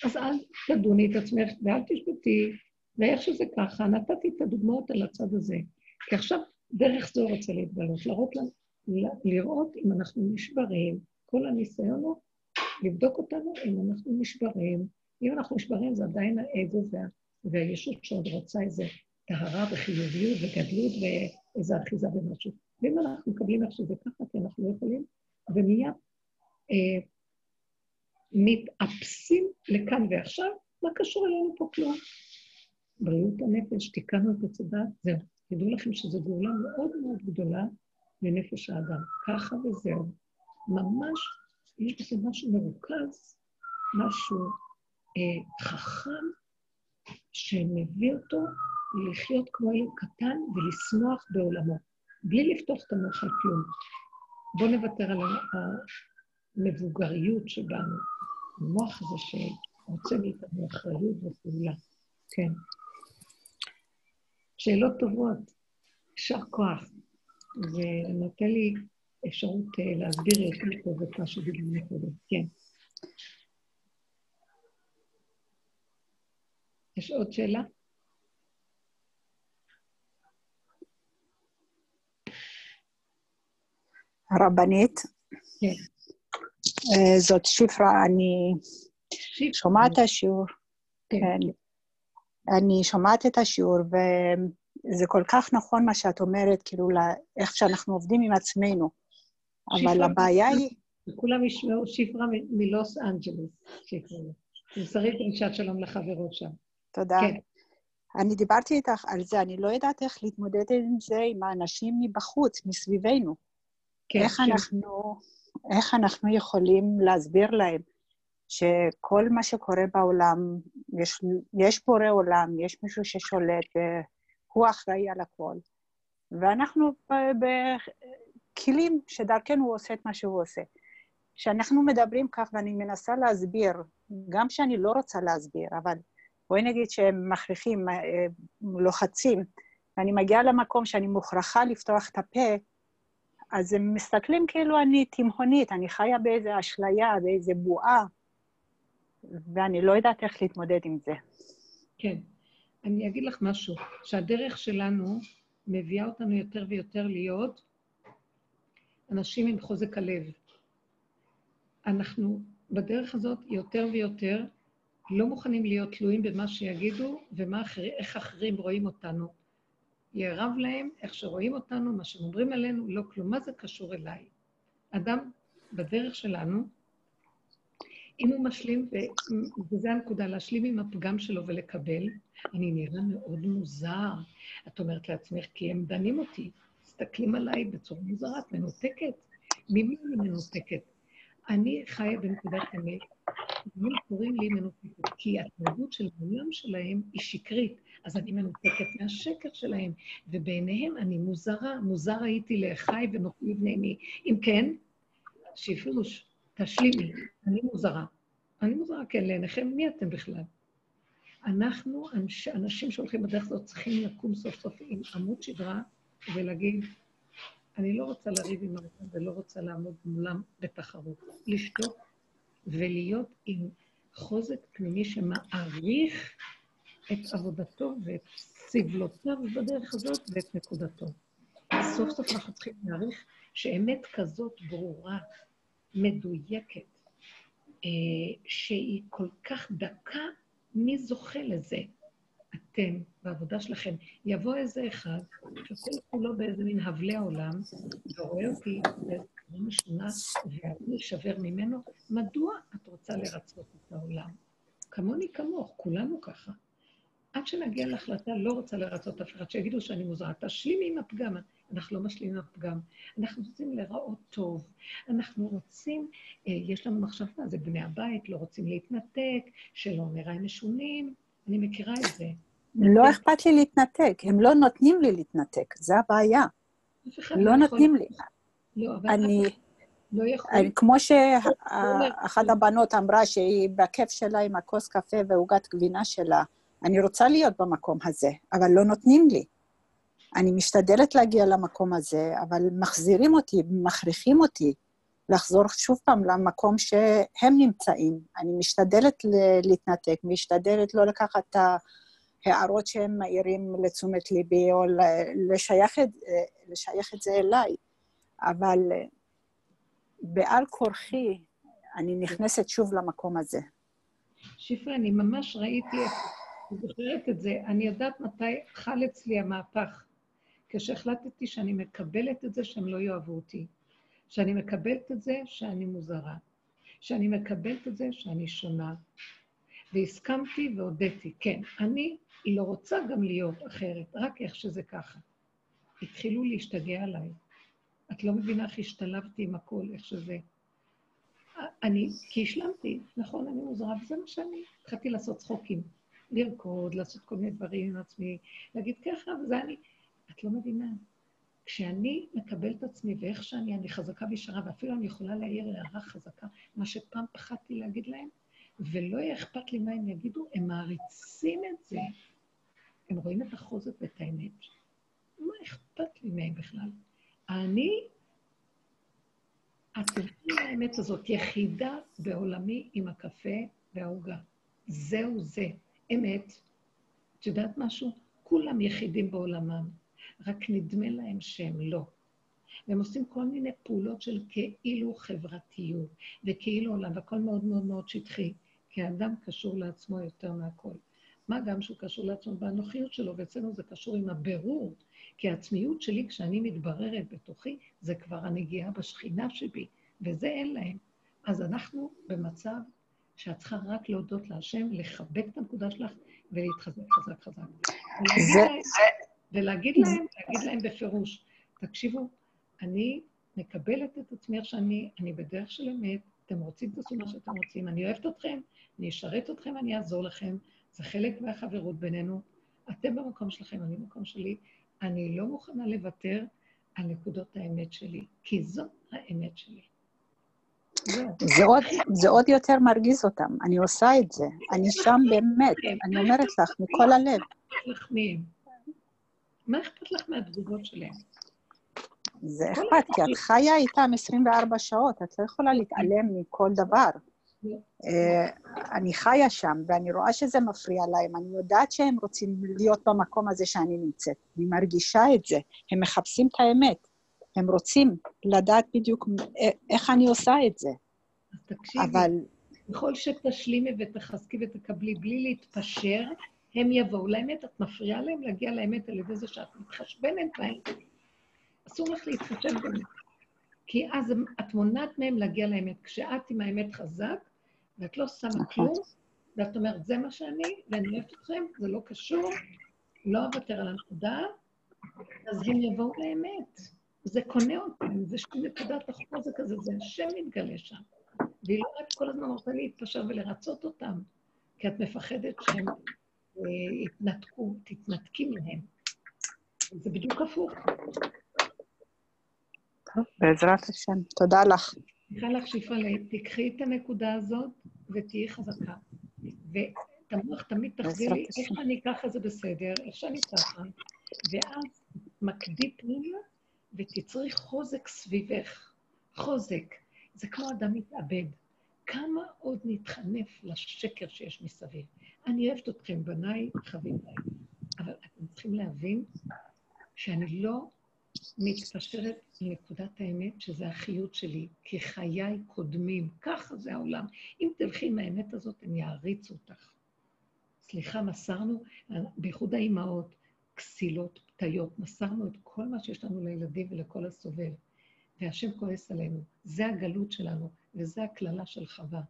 S1: אז אל תדוני את עצמך ואל תשבתי, ואיך שזה ככה, נתתי את הדוגמאות על הצד הזה. כי עכשיו דרך זו רוצה להתגלות, להראות לנו, לראות אם אנחנו נשברים, כל הניסיון הוא לבדוק אותנו אם אנחנו נשברים. אם אנחנו נשברים זה עדיין האגו וה, והישות שעוד רוצה איזה טהרה וחיוביות וגדלות ואיזה אחיזה במשהו. ואם אנחנו מקבלים איך שזה ככה, כי אנחנו לא יכולים, ומיד אה, מתאפסים לכאן ועכשיו, מה קשור אלינו פה כלום? בריאות הנפש, תיקנו את הצדה, זהו. תדעו לכם שזו גאולה מאוד מאוד גדולה לנפש האדם. ככה וזהו. ממש, יש בזה משהו מרוכז, משהו אה, חכם, שמביא אותו לחיות כמו ילד קטן ולשמוח בעולמו. בלי לפתוח את המוח על כלום. בואו נוותר על המבוגריות שבנו, המוח הזה שרוצה מאיתנו אחריות ופעולה. כן. שאלות טובות, יישר כוח. ונותן לי אפשרות אה, להסביר יותר טוב את מה שדיברנו קודם. כן. יש עוד שאלה?
S5: הרבנית.
S1: כן.
S5: אה, זאת שפרה, אני שומעת את השיעור. כן. כן. אני שומעת את השיעור, וזה כל כך נכון מה שאת אומרת, כאילו, איך שאנחנו עובדים עם עצמנו. אבל הבעיה היא...
S1: כולם ישמעו שפרה מלוס אנג'לס, שפרה. תמסרי דרישת שלום לחברות שם.
S5: תודה. כן. אני דיברתי איתך על זה, אני לא יודעת איך להתמודד עם זה עם האנשים מבחוץ, מסביבנו. כן, איך, כן. אנחנו, איך אנחנו יכולים להסביר להם שכל מה שקורה בעולם, יש, יש בורא עולם, יש מישהו ששולט, והוא אחראי על הכל. ואנחנו בכלים שדרכנו הוא עושה את מה שהוא עושה. כשאנחנו מדברים כך, ואני מנסה להסביר גם שאני לא רוצה להסביר, אבל בואי נגיד שהם מכריחים, אה, לוחצים, ואני מגיעה למקום שאני מוכרחה לפתוח את הפה, אז הם מסתכלים כאילו אני תימהונית, אני חיה באיזו אשליה, באיזו בועה, ואני לא יודעת איך להתמודד עם זה.
S1: כן. אני אגיד לך משהו, שהדרך שלנו מביאה אותנו יותר ויותר להיות אנשים עם חוזק הלב. אנחנו בדרך הזאת יותר ויותר לא מוכנים להיות תלויים במה שיגידו ואיך אחרים רואים אותנו. יהיה רב להם איך שרואים אותנו, מה שהם אומרים עלינו, לא כלום. מה זה קשור אליי? אדם בדרך שלנו, אם הוא משלים, וזו הנקודה, להשלים עם הפגם שלו ולקבל, אני נראה מאוד מוזר. את אומרת לעצמך, כי הם דנים אותי, מסתכלים עליי בצורה מוזרה, את מנותקת? ממי אני מנותקת? אני חיה בנקודת אמת, הם קוראים לי מנותקת, כי התנהגות של העולם שלהם היא שקרית, אז אני מנותקת מהשקר שלהם, ובעיניהם אני מוזרה, מוזר הייתי לאחי ונוכלי בני מי. אם כן, שיפירוש, תשלימי, אני מוזרה. אני מוזרה, כן, לעיניכם, מי אתם בכלל? אנחנו, אנש, אנשים שהולכים בדרך הזאת, צריכים לקום סוף סוף עם עמוד שדרה ולהגיד, אני לא רוצה לריב עם הרצון ולא רוצה לעמוד מולם בתחרות. לשתוק ולהיות עם חוזק פנימי שמעריך את עבודתו ואת סבלותיו בדרך הזאת ואת נקודתו. סוף סוף אנחנו צריכים להעריך שאמת כזאת ברורה, מדויקת, אה, שהיא כל כך דקה, מי זוכה לזה? אתם, בעבודה שלכם. יבוא איזה אחד, שכל כולו באיזה מין הבלי העולם, ורואה אותי באיזה משונה, ואני אשבר ממנו, מדוע את רוצה לרצות את העולם? כמוני כמוך, כולנו ככה. עד שנגיע להחלטה, לא רוצה לרצות אף אחד, שיגידו שאני מוזרה. תשלימי עם הפגם. אנחנו לא משלימים הפגם. אנחנו רוצים להיראות טוב. אנחנו רוצים, אה, יש לנו מחשבה, זה בני הבית, לא רוצים להתנתק, שלא נראה משונים. אני מכירה את זה.
S5: לא אכפת לי להתנתק, הם לא נותנים לי להתנתק, זה הבעיה. לא, לא נותנים לי. לא, אבל אני... לא יכול. כמו שאחת הבנות אמרה שהיא בכיף שלה עם הכוס קפה ועוגת גבינה שלה, אני רוצה להיות במקום הזה, אבל לא נותנים לי. אני משתדלת להגיע למקום הזה, אבל מחזירים אותי, מכריחים אותי לחזור שוב פעם למקום שהם נמצאים. אני משתדלת להתנתק, משתדלת לא לקחת את ההערות שהם מעירים לתשומת ליבי, או לשייך את, לשייך את זה אליי. אבל בעל כורחי, אני נכנסת שוב למקום הזה.
S1: שפרה, אני ממש ראיתי אני זוכרת את זה. אני יודעת מתי חל אצלי המהפך. כשהחלטתי שאני מקבלת את זה שהם לא יאהבו אותי. שאני מקבלת את זה שאני מוזרה. שאני מקבלת את זה שאני שונה. והסכמתי והודיתי, כן, אני לא רוצה גם להיות אחרת, רק איך שזה ככה. התחילו להשתגע עליי. את לא מבינה איך השתלבתי עם הכל, איך שזה. אני, כי השלמתי, נכון, אני מוזרה, וזה מה שאני. התחלתי לעשות צחוקים. לרקוד, לעשות כל מיני דברים עם עצמי, להגיד ככה, וזה אני. את לא מבינה. כשאני מקבלת את עצמי ואיך שאני, אני חזקה וישרה, ואפילו אני יכולה להעיר הערה חזקה, מה שפעם פחדתי להגיד להם, ולא יהיה אכפת לי מה הם יגידו, הם מעריצים את זה. הם רואים את החוזק ואת האמת. מה אכפת לי מהם בכלל? אני, את תלכי האמת הזאת, יחידה בעולמי עם הקפה והעוגה. זהו זה. אמת, את יודעת משהו? כולם יחידים בעולמם, רק נדמה להם שהם לא. והם עושים כל מיני פעולות של כאילו חברתיות, וכאילו עולם, והכל מאוד מאוד מאוד שטחי, כי האדם קשור לעצמו יותר מהכל. מה גם שהוא קשור לעצמו באנוכיות שלו, ואצלנו זה קשור עם הבירור, כי העצמיות שלי, כשאני מתבררת בתוכי, זה כבר הנגיעה בשכינה שבי, וזה אין להם. אז אנחנו במצב שאת צריכה רק להודות להשם, לחבק את הנקודה שלך ולהתחזק חזק חזק. זה... ולהגיד להם, להגיד להם בפירוש, תקשיבו, אני מקבלת את עצמי איך שאני, אני בדרך של אמת, אתם רוצים, תעשו מה שאתם רוצים, אני אוהבת אתכם, אני אשרת אתכם, אני אעזור לכם, זה חלק מהחברות בינינו. אתם במקום שלכם, אני במקום שלי. אני לא מוכנה לוותר על נקודות האמת שלי, כי זאת האמת שלי.
S5: זה עוד, זה עוד יותר מרגיז אותם, אני עושה את זה. אני שם באמת, אני אומרת לך, מכל הלב.
S1: מה אכפת לך מהתגובות שלהם?
S5: זה אכפת, כי את חיה איתם 24 שעות, את לא יכולה להתעלם מכל דבר. אה, אני חיה שם, ואני רואה שזה מפריע להם, אני יודעת שהם רוצים להיות במקום הזה שאני נמצאת. אני מרגישה את זה, הם מחפשים את האמת. הם רוצים לדעת בדיוק איך אני עושה את זה.
S1: אז תקשיבי, אבל... ככל שתשלימי ותחזקי ותקבלי בלי להתפשר, הם יבואו לאמת. את מפריעה להם להגיע לאמת על ידי זה שאת מתחשבנת בהם. אסור לך להתחשב בהם. כי אז את מונעת מהם להגיע לאמת. כשאת עם האמת חזק, ואת לא שמה נכון. כלום, ואת אומרת, זה מה שאני, ואני אוהבת אתכם, זה לא קשור, לא אוותר על הנקודה, אז הם יבואו לאמת. זה קונה אותם, זה שם נקודת החוזק הזה, זה השם מתגלה שם. והיא לא רק כל הזמן רוצה להתפשר ולרצות אותם, כי את מפחדת שהם יתנתקו, תתנתקי מהם. זה בדיוק הפוך.
S5: טוב, בעזרת השם. תודה לך.
S1: תודה לך, שיפאלה. תקחי את הנקודה הזאת ותהיי חזקה. והמוח תמיד תחזיר לי, איך שאני ככה זה בסדר, איך שאני ככה, ואז מקדי פנימה ותצרי חוזק סביבך. חוזק. זה כמו אדם מתאבד. כמה עוד נתחנף לשקר שיש מסביב? אני אוהבת אתכם, בניי, חביביי. אבל אתם צריכים להבין שאני לא מתפשרת לנקודת האמת, שזה החיות שלי, כי חיי קודמים. ככה זה העולם. אם תלכי עם האמת הזאת, הם יעריצו אותך. סליחה, מסרנו, בייחוד האימהות, כסילות, פתיות, מסרנו את כל מה שיש לנו לילדים ולכל הסובב, והשם כועס עלינו. זה הגלות שלנו, וזה הקללה של חווה.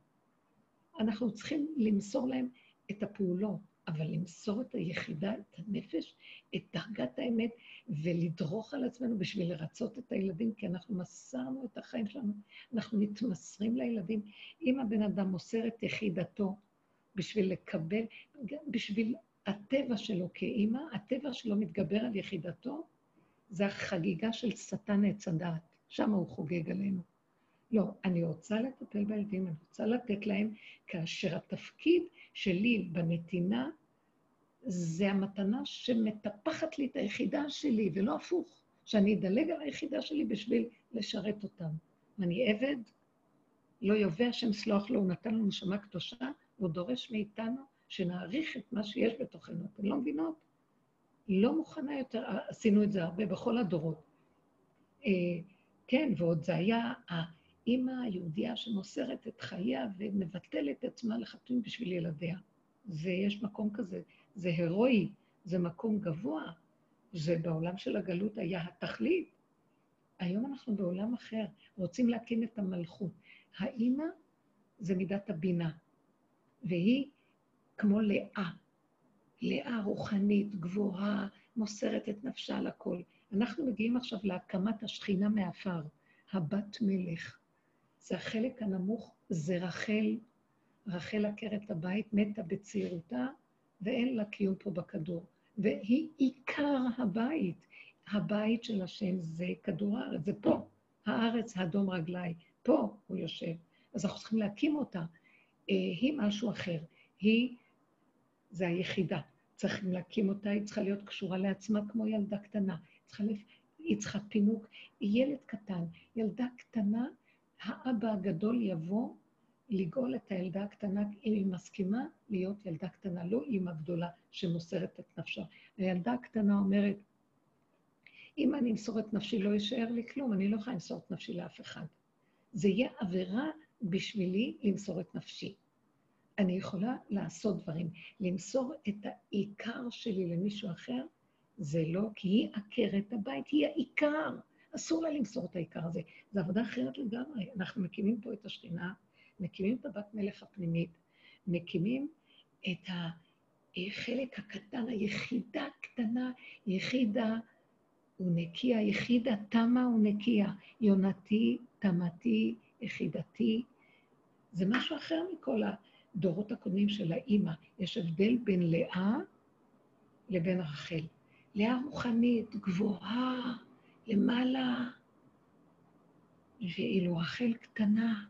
S1: אנחנו צריכים למסור להם את הפעולות, אבל למסור את היחידה, את הנפש, את דרגת האמת, ולדרוך על עצמנו בשביל לרצות את הילדים, כי אנחנו מסרנו את החיים שלנו, אנחנו מתמסרים לילדים. אם הבן אדם מוסר את יחידתו בשביל לקבל, בשביל הטבע שלו כאימא, הטבע שלו מתגבר על יחידתו, זה החגיגה של שטן עץ הדעת, שם הוא חוגג עלינו. לא, אני רוצה לטפל בילדים, אני רוצה לתת להם, כאשר התפקיד שלי בנתינה זה המתנה שמטפחת לי את היחידה שלי, ולא הפוך, שאני אדלג על היחידה שלי בשביל לשרת אותם. אני עבד, לא יובא השם סלוח לו, הוא נתן לנו נשמה קדושה, הוא דורש מאיתנו שנעריך את מה שיש בתוכנו. אתן לא מבינות? לא מוכנה יותר, עשינו את זה הרבה בכל הדורות. אה, כן, ועוד זה היה האימא היהודייה שמוסרת את חייה ומבטלת את עצמה לחתום בשביל ילדיה. ויש מקום כזה, זה הירואי, זה מקום גבוה, זה בעולם של הגלות היה התכלית. היום אנחנו בעולם אחר, רוצים להקים את המלכות. האימא זה מידת הבינה, והיא כמו לאה. לאה רוחנית, גבוהה, מוסרת את נפשה לכל. אנחנו מגיעים עכשיו להקמת השכינה מעפר, הבת מלך. זה החלק הנמוך, זה רחל, רחל עקרת הבית, מתה בצעירותה, ואין לה קיום פה בכדור. והיא עיקר הבית. הבית של השם זה כדור הארץ, זה פה. הארץ האדום רגליי, פה הוא יושב. אז אנחנו צריכים להקים אותה. אה, היא משהו אחר. היא זה היחידה. צריכים להקים אותה, היא צריכה להיות קשורה לעצמה כמו ילדה קטנה. היא צריכה. היא צריכה פינוק. ילד קטן. ילדה קטנה, האבא הגדול יבוא לגאול את הילדה הקטנה, אם היא מסכימה להיות ילדה קטנה, לא אימא גדולה שמוסרת את נפשה. הילדה הקטנה אומרת, אם אני אמסור את נפשי, לא יישאר לי כלום, אני לא יכולה למסור את נפשי לאף אחד. זה יהיה עבירה בשבילי למסור את נפשי. אני יכולה לעשות דברים. למסור את העיקר שלי למישהו אחר, זה לא, כי היא עקרת הבית, היא העיקר. אסור לה למסור את העיקר הזה. זו עבודה אחרת לגמרי. אנחנו מקימים פה את השכינה, מקימים את הבת מלך הפנימית, מקימים את החלק הקטן, היחידה הקטנה, יחידה ונקייה, יחידה תמה ונקייה, יונתי, תמתי, יחידתי. זה משהו אחר מכל. הדורות הקודמים של האימא, יש הבדל בין לאה לבין רחל. לאה רוחנית, גבוהה, למעלה, ואילו רחל קטנה,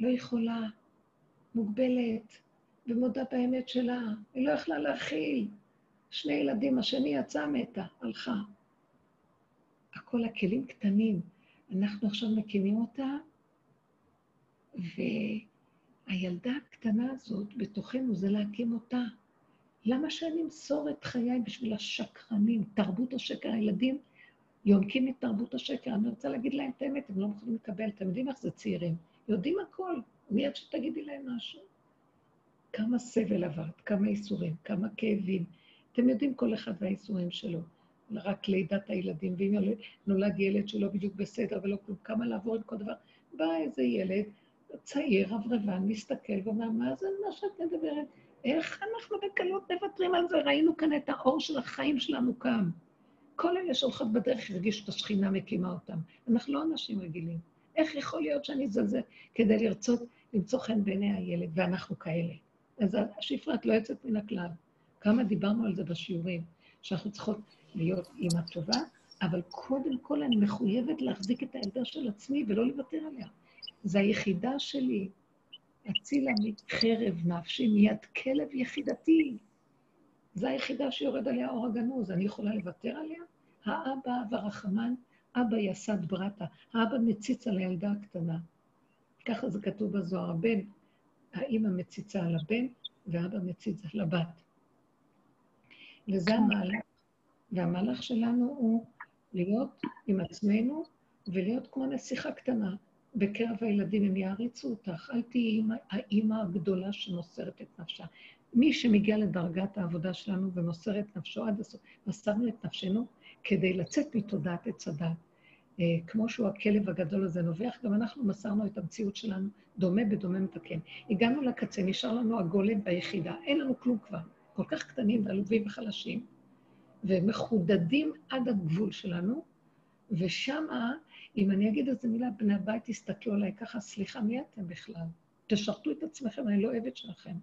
S1: לא יכולה, מוגבלת, ומודה באמת שלה. היא לא יכלה להכיל. שני ילדים, השני יצא מתה, הלכה. הכל הכלים קטנים. אנחנו עכשיו מקימים אותה, והילדה הקטנה הזאת בתוכנו זה להקים אותה. למה שאני אמסור את חיי בשביל השקרנים, תרבות השקר? הילדים יונקים את תרבות השקר. אני רוצה להגיד להם את האמת, הם לא יכולים לקבל. אתם יודעים איך זה צעירים? יודעים הכל, מיד שתגידי להם משהו. כמה סבל עברת, כמה איסורים, כמה כאבים. אתם יודעים כל אחד והאיסורים שלו. רק לידת הילדים, ואם נולד ילד שלא בדיוק בסדר ולא כלום, כמה לעבור עם כל דבר. בא איזה ילד צעיר, רברבן, מסתכל ואומר, מה זה מה שאת מדברת? איך אנחנו בקלות מוותרים על זה? ראינו כאן את האור של החיים שלנו קם. כל אלה שהולכות בדרך הרגישו את השכינה מקימה אותם. אנחנו לא אנשים רגילים. איך יכול להיות שאני אזלזל כדי לרצות למצוא חן בעיני הילד, ואנחנו כאלה? אז השפרה את לא יוצאת מן הכלל. כמה דיברנו על זה בשיעורים, שאנחנו צריכות להיות אימא טובה, אבל קודם כל אני מחויבת להחזיק את הילדה של עצמי ולא לוותר עליה. זו היחידה שלי. אצילה מחרב נפשי, מיד כלב יחידתי. זו היחידה שיורד עליה אור הגנוז, אני יכולה לוותר עליה? האבא והרחמן, אבא יסד ברטה, האבא מציץ על הילדה הקטנה. ככה זה כתוב בזוהר, הבן, האימא מציצה על הבן, ואבא מציץ על הבת. וזה המהלך. והמהלך שלנו הוא להיות עם עצמנו ולהיות כמו נסיכה קטנה. בקרב הילדים הם יעריצו אותך, אל תהיי האימא הגדולה שמוסרת את נפשה. מי שמגיע לדרגת העבודה שלנו ומוסר את נפשו עד הסוף, מסרנו את נפשנו כדי לצאת מתודעת עץ הדת. אה, כמו שהוא הכלב הגדול הזה נובח, גם אנחנו מסרנו את המציאות שלנו דומה בדומה מתקן. הגענו לקצה, נשאר לנו הגולם ביחידה, אין לנו כלום כבר. כל כך קטנים ועלובים וחלשים, ומחודדים עד הגבול שלנו, ושמה, אם אני אגיד איזה מילה, בני הבית תסתכלו עליי ככה, סליחה, מי אתם בכלל? תשרתו את עצמכם, אני לא עבד שלכם.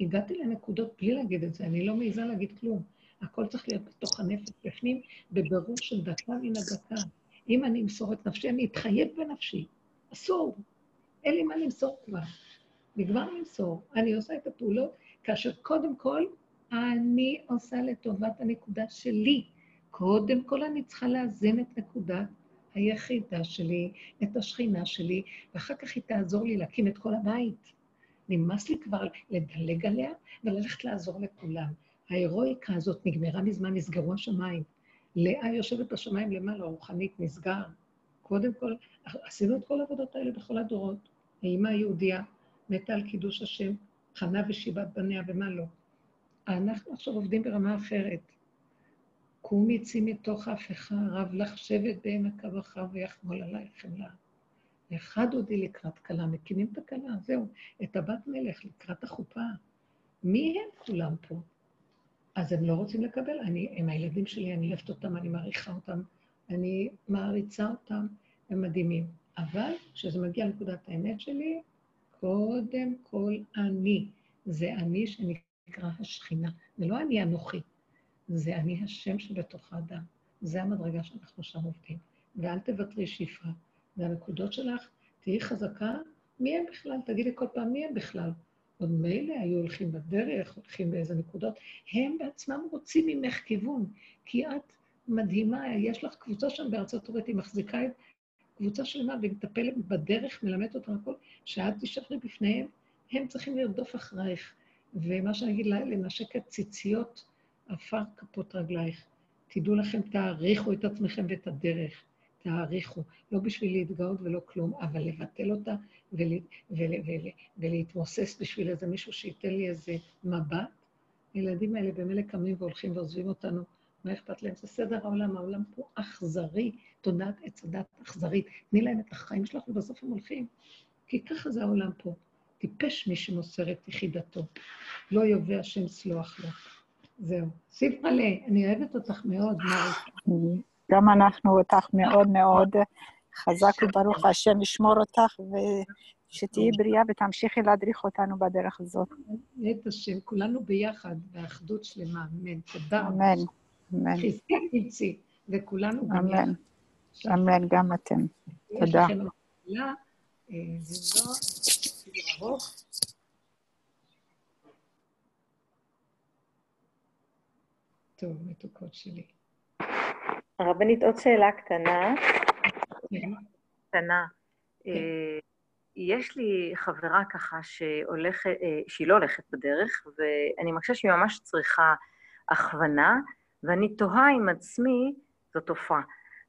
S1: הגעתי לנקודות בלי להגיד את זה, אני לא מעיזה להגיד כלום. הכל צריך להיות בתוך הנפש בפנים, בבירור של דקה מן הדקה. אם אני אמסור את נפשי, אני אתחייב בנפשי. אסור. אין לי מה למסור כבר. נגמר למסור. אני עושה את הפעולות כאשר קודם כל אני עושה לטובת הנקודה שלי. קודם כל אני צריכה לאזן את נקודת היחידה שלי, את השכינה שלי, ואחר כך היא תעזור לי להקים את כל הבית. נמאס לי כבר לדלג עליה וללכת לעזור לכולם. ההירואיקה הזאת נגמרה מזמן, נסגרו השמיים. לאה יושבת בשמיים למעלה, רוחנית, נסגר. קודם כל, עשינו את כל העבודות האלה בכל הדורות. האימא היהודייה מתה על קידוש השם, חנה ושיבת בניה ומה לא. אנחנו עכשיו עובדים ברמה אחרת. קומי צי מתוך ההפכה, רב לך שבט בעמק אבכה ויחמול עלייך חמלה. אחד עודי לקראת כלה, מקימים את הכלה, זהו, את הבת מלך לקראת החופה. מי הם כולם פה? אז הם לא רוצים לקבל, אני, הם הילדים שלי, אני אוהבת אותם, אני מעריכה אותם, אני מעריצה אותם, הם מדהימים. אבל כשזה מגיע לנקודת האמת שלי, קודם כל אני. זה אני שנקרא השכינה. זה לא אני אנוכי, זה אני השם שבתוך האדם. זה המדרגה שאנחנו שם עובדים. ואל תוותרי שפרה. והנקודות שלך, תהיי חזקה, מי הם בכלל? תגידי כל פעם, מי הם בכלל? עוד מילא היו הולכים בדרך, הולכים באיזה נקודות, הם בעצמם רוצים ממך כיוון, כי את מדהימה, יש לך קבוצה שם בארצות הברית, היא מחזיקה את קבוצה שלמה והיא מטפלת בדרך, מלמדת אותם הכל, שאת תשחררי בפניהם, הם צריכים לרדוף אחרייך. ומה שאני אגיד, לנשק את ציציות עפר כפות רגלייך. תדעו לכם, תעריכו את עצמכם ואת הדרך. תעריכו, לא בשביל להתגאות ולא כלום, אבל לבטל אותה ול, ול, ול, ולהתמוסס בשביל איזה מישהו שייתן לי איזה מבט. הילדים האלה במילא קמים והולכים ועוזבים אותנו, מה אכפת להם? זה סדר העולם, העולם פה אכזרי, תודעת עץ הדת אכזרית. תני להם את החיים שלך ובסוף הם הולכים. כי ככה זה העולם פה. טיפש מי שמוסר את יחידתו. לא יובע השם סלוח לו. זהו. סיפרלה, אני אוהבת אותך מאוד, מרי.
S5: גם אנחנו אותך מאוד מאוד חזק וברוך השם ישמור אותך, ושתהיי בריאה ותמשיכי להדריך אותנו בדרך הזאת.
S1: את השם, כולנו ביחד, באחדות שלמה, אמן. תודה.
S5: אמן, אמן.
S1: חזקי תמצי, וכולנו
S5: אמן. אמן, גם אתם. תודה.
S1: זמזון, ארוך. טוב, מתוקות שלי.
S2: הרבנית, עוד שאלה קטנה.
S1: כן.
S2: קטנה. כן. אה, יש לי חברה ככה שהולכת, אה, שהיא לא הולכת בדרך, ואני מרגישה שהיא ממש צריכה הכוונה, ואני תוהה עם עצמי, זו תופעה,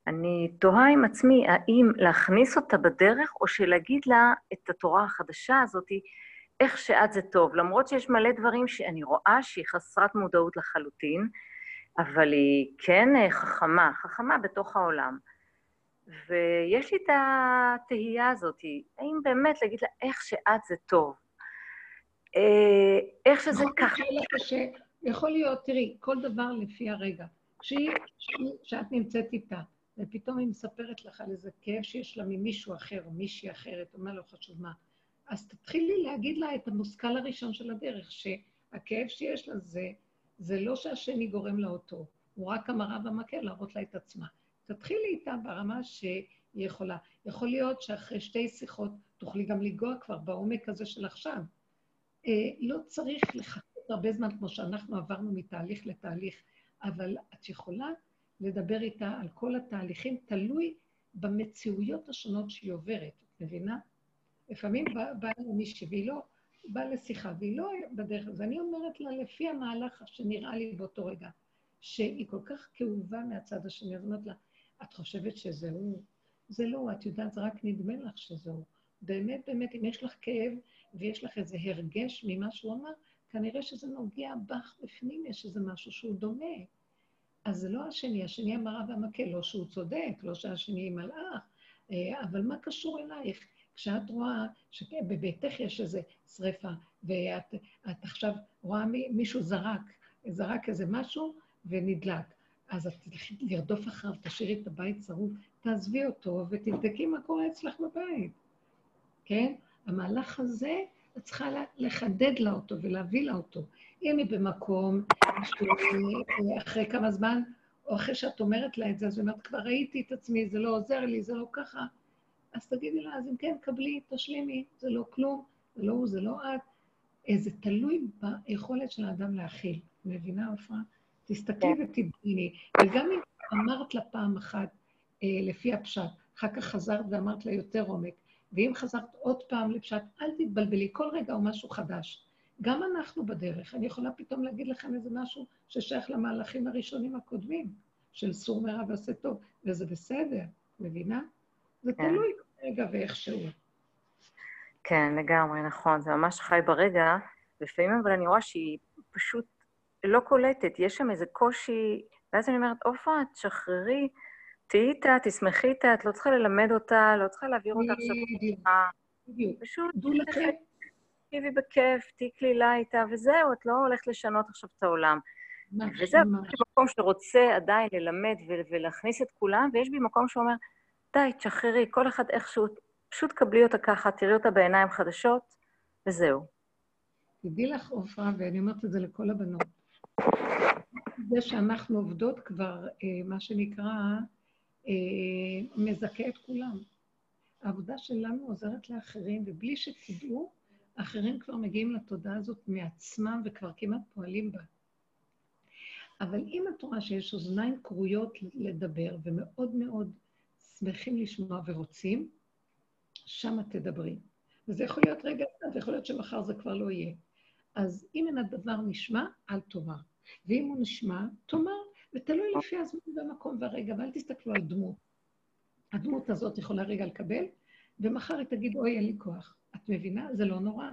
S2: אני תוהה עם עצמי האם להכניס אותה בדרך, או שלהגיד לה את התורה החדשה הזאת, איך שאת זה טוב, למרות שיש מלא דברים שאני רואה שהיא חסרת מודעות לחלוטין, אבל היא כן אה, חכמה, חכמה בתוך העולם. ויש לי את התהייה הזאת, האם באמת להגיד לה איך שאת זה טוב, אה, איך שזה ככה.
S1: יכול להיות, תראי, כל דבר לפי הרגע. כשהיא, כשאת נמצאת איתה, ופתאום היא מספרת לך על איזה כאב שיש לה ממישהו אחר או מישהי אחרת, או מה לא חשוב מה, אז תתחילי להגיד לה את המושכל הראשון של הדרך, שהכאב שיש לה זה, זה לא שהשני גורם לה אותו, הוא רק המראה במקל להראות לה את עצמה. תתחילי איתה ברמה שהיא יכולה. יכול להיות שאחרי שתי שיחות תוכלי גם לנגוע כבר בעומק הזה של עכשיו. אה, לא צריך לחכות הרבה זמן כמו שאנחנו עברנו מתהליך לתהליך, אבל את יכולה לדבר איתה על כל התהליכים, תלוי במציאויות השונות שהיא עוברת, את מבינה? לפעמים באה בא מישהי והיא לא, באה לשיחה והיא לא בדרך, אז אני אומרת לה, לפי המהלך שנראה לי באותו רגע, שהיא כל כך כאובה מהצד השני, אז אומרת לה, את חושבת שזה הוא? זה לא, את יודעת, זה רק נדמה לך שזה הוא. באמת, באמת, אם יש לך כאב ויש לך איזה הרגש ממה שהוא אמר, כנראה שזה נוגע בך בפנים, יש איזה משהו שהוא דומה. אז זה לא השני, השני המראה והמקל, לא שהוא צודק, לא שהשני מלאך, אה, אבל מה קשור אלייך? כשאת רואה שבביתך יש איזו שריפה, ואת עכשיו רואה מישהו זרק, זרק איזה משהו ונדלק, אז את תלכי לרדוף אחריו, תשאירי את הבית שרוף, תעזבי אותו ותבדקי מה קורה אצלך בבית, כן? המהלך הזה, את צריכה לחדד לה אותו ולהביא לה אותו. אם היא במקום שאחרי כמה זמן, או אחרי שאת אומרת לה את זה, אז היא אומרת, כבר ראיתי את עצמי, זה לא עוזר לי, זה לא ככה, אז תגידי לה, אז אם כן, קבלי, תשלימי, זה לא כלום, זה לא הוא, זה לא את. זה תלוי ביכולת של האדם להכיל. מבינה, עפרה? תסתכלי כן. ותדעיני. וגם אם אמרת לה פעם אחת, אה, לפי הפשט, אחר כך חזרת ואמרת לה יותר עומק, ואם חזרת עוד פעם לפשט, אל תתבלבלי, כל רגע הוא משהו חדש. גם אנחנו בדרך. אני יכולה פתאום להגיד לכם איזה משהו ששייך למהלכים הראשונים הקודמים, של סור מרע ועשה טוב, וזה בסדר, מבינה? זה כן. תלוי רגע ואיכשהו.
S2: כן, לגמרי, נכון. זה ממש חי ברגע. לפעמים אבל אני רואה שהיא פשוט לא קולטת, יש שם איזה קושי, ואז אני אומרת, עופרה, תשחררי, תהיי איתה, תשמחי איתה, את לא צריכה ללמד אותה, לא צריכה להעביר אותה עכשיו
S1: בדיחה. בדיוק. פשוט
S2: תקשיבי בכיף, תהיי קלילה איתה, וזהו, את לא הולכת לשנות עכשיו את העולם. וזה מקום שרוצה עדיין ללמד ולהכניס את כולם, ויש בי מקום שאומר, די, תשחררי, כל אחד איכשהו, פשוט קבלי אותה ככה, תראי אותה בעיניים חדשות, וזהו.
S1: תדעי לך, עופרה, ואני אומרת את זה לכל הבנות, זה שאנחנו עובדות כבר, אה, מה שנקרא, אה, מזכה את כולם. העבודה שלנו עוזרת לאחרים, ובלי שתדעו, אחרים כבר מגיעים לתודעה הזאת מעצמם וכבר כמעט פועלים בה. אבל אם את רואה שיש אוזניים כרויות לדבר ומאוד מאוד שמחים לשמוע ורוצים, שמה תדברי. וזה יכול להיות רגע אחד, ויכול להיות שמחר זה כבר לא יהיה. אז אם אין הדבר נשמע, אל תאמר. ואם הוא נשמע, תאמר, ותלוי לפי הזמן והמקום והרגע, ואל תסתכלו על דמות. הדמות הזאת יכולה רגע לקבל, ומחר היא תגיד, אוי, אין לי כוח. את מבינה? זה לא נורא.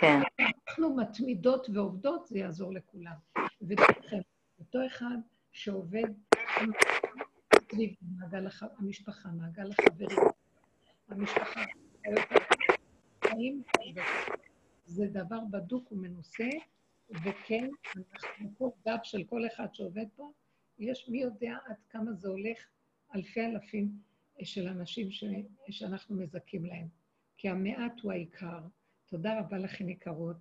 S2: כן.
S1: אנחנו מתמידות ועובדות, זה יעזור לכולם. ודרכם, אותו אחד שעובד סביב מעגל המשפחה, מעגל החברים, המשפחה, זה דבר בדוק ומנוסה, וכן, אנחנו פה גב של כל אחד שעובד פה, יש מי יודע עד כמה זה הולך אלפי אלפים של אנשים ש... שאנחנו מזכים להם. כי המעט הוא העיקר. תודה רבה לכם, יקרות,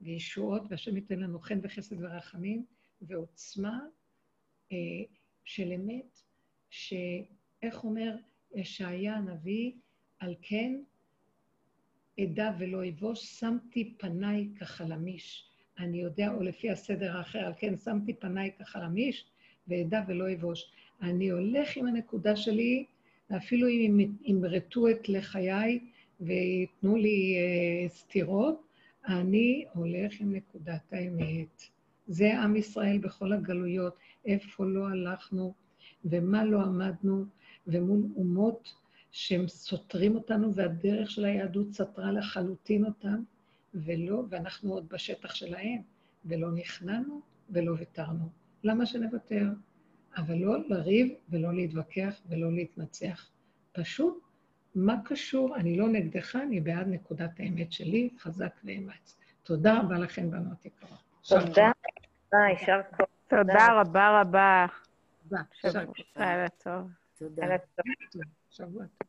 S1: וישועות, והשם ייתן לנו חן וחסד ורחמים, ועוצמה אה, של אמת, שאיך אומר ישעיה הנביא, על כן, אדע ולא אבוש, שמתי פניי כחלמיש. אני יודע, או לפי הסדר האחר, על כן שמתי פניי כחלמיש, ואדע ולא אבוש. אני הולך עם הנקודה שלי, ואפילו אם ימרטו את לחיי וייתנו לי uh, סתירות, אני הולך עם נקודת האמת. זה עם ישראל בכל הגלויות, איפה לא הלכנו ומה לא עמדנו, ומול אומות שהם סותרים אותנו, והדרך של היהדות סתרה לחלוטין אותם, ולא, ואנחנו עוד בשטח שלהם, ולא נכנענו ולא ויתרנו. למה שנוותר? אבל לא לריב ולא להתווכח ולא להתנצח. פשוט, מה קשור? אני לא נגדך, אני בעד נקודת האמת שלי, חזק ואמץ. תודה רבה לכם, בנות יקרות.
S2: תודה יישר כוח.
S3: תודה רבה רבה.
S1: תודה.
S3: שבוע טוב.
S6: תודה.
S2: לילה טוב.
S1: שבוע טוב.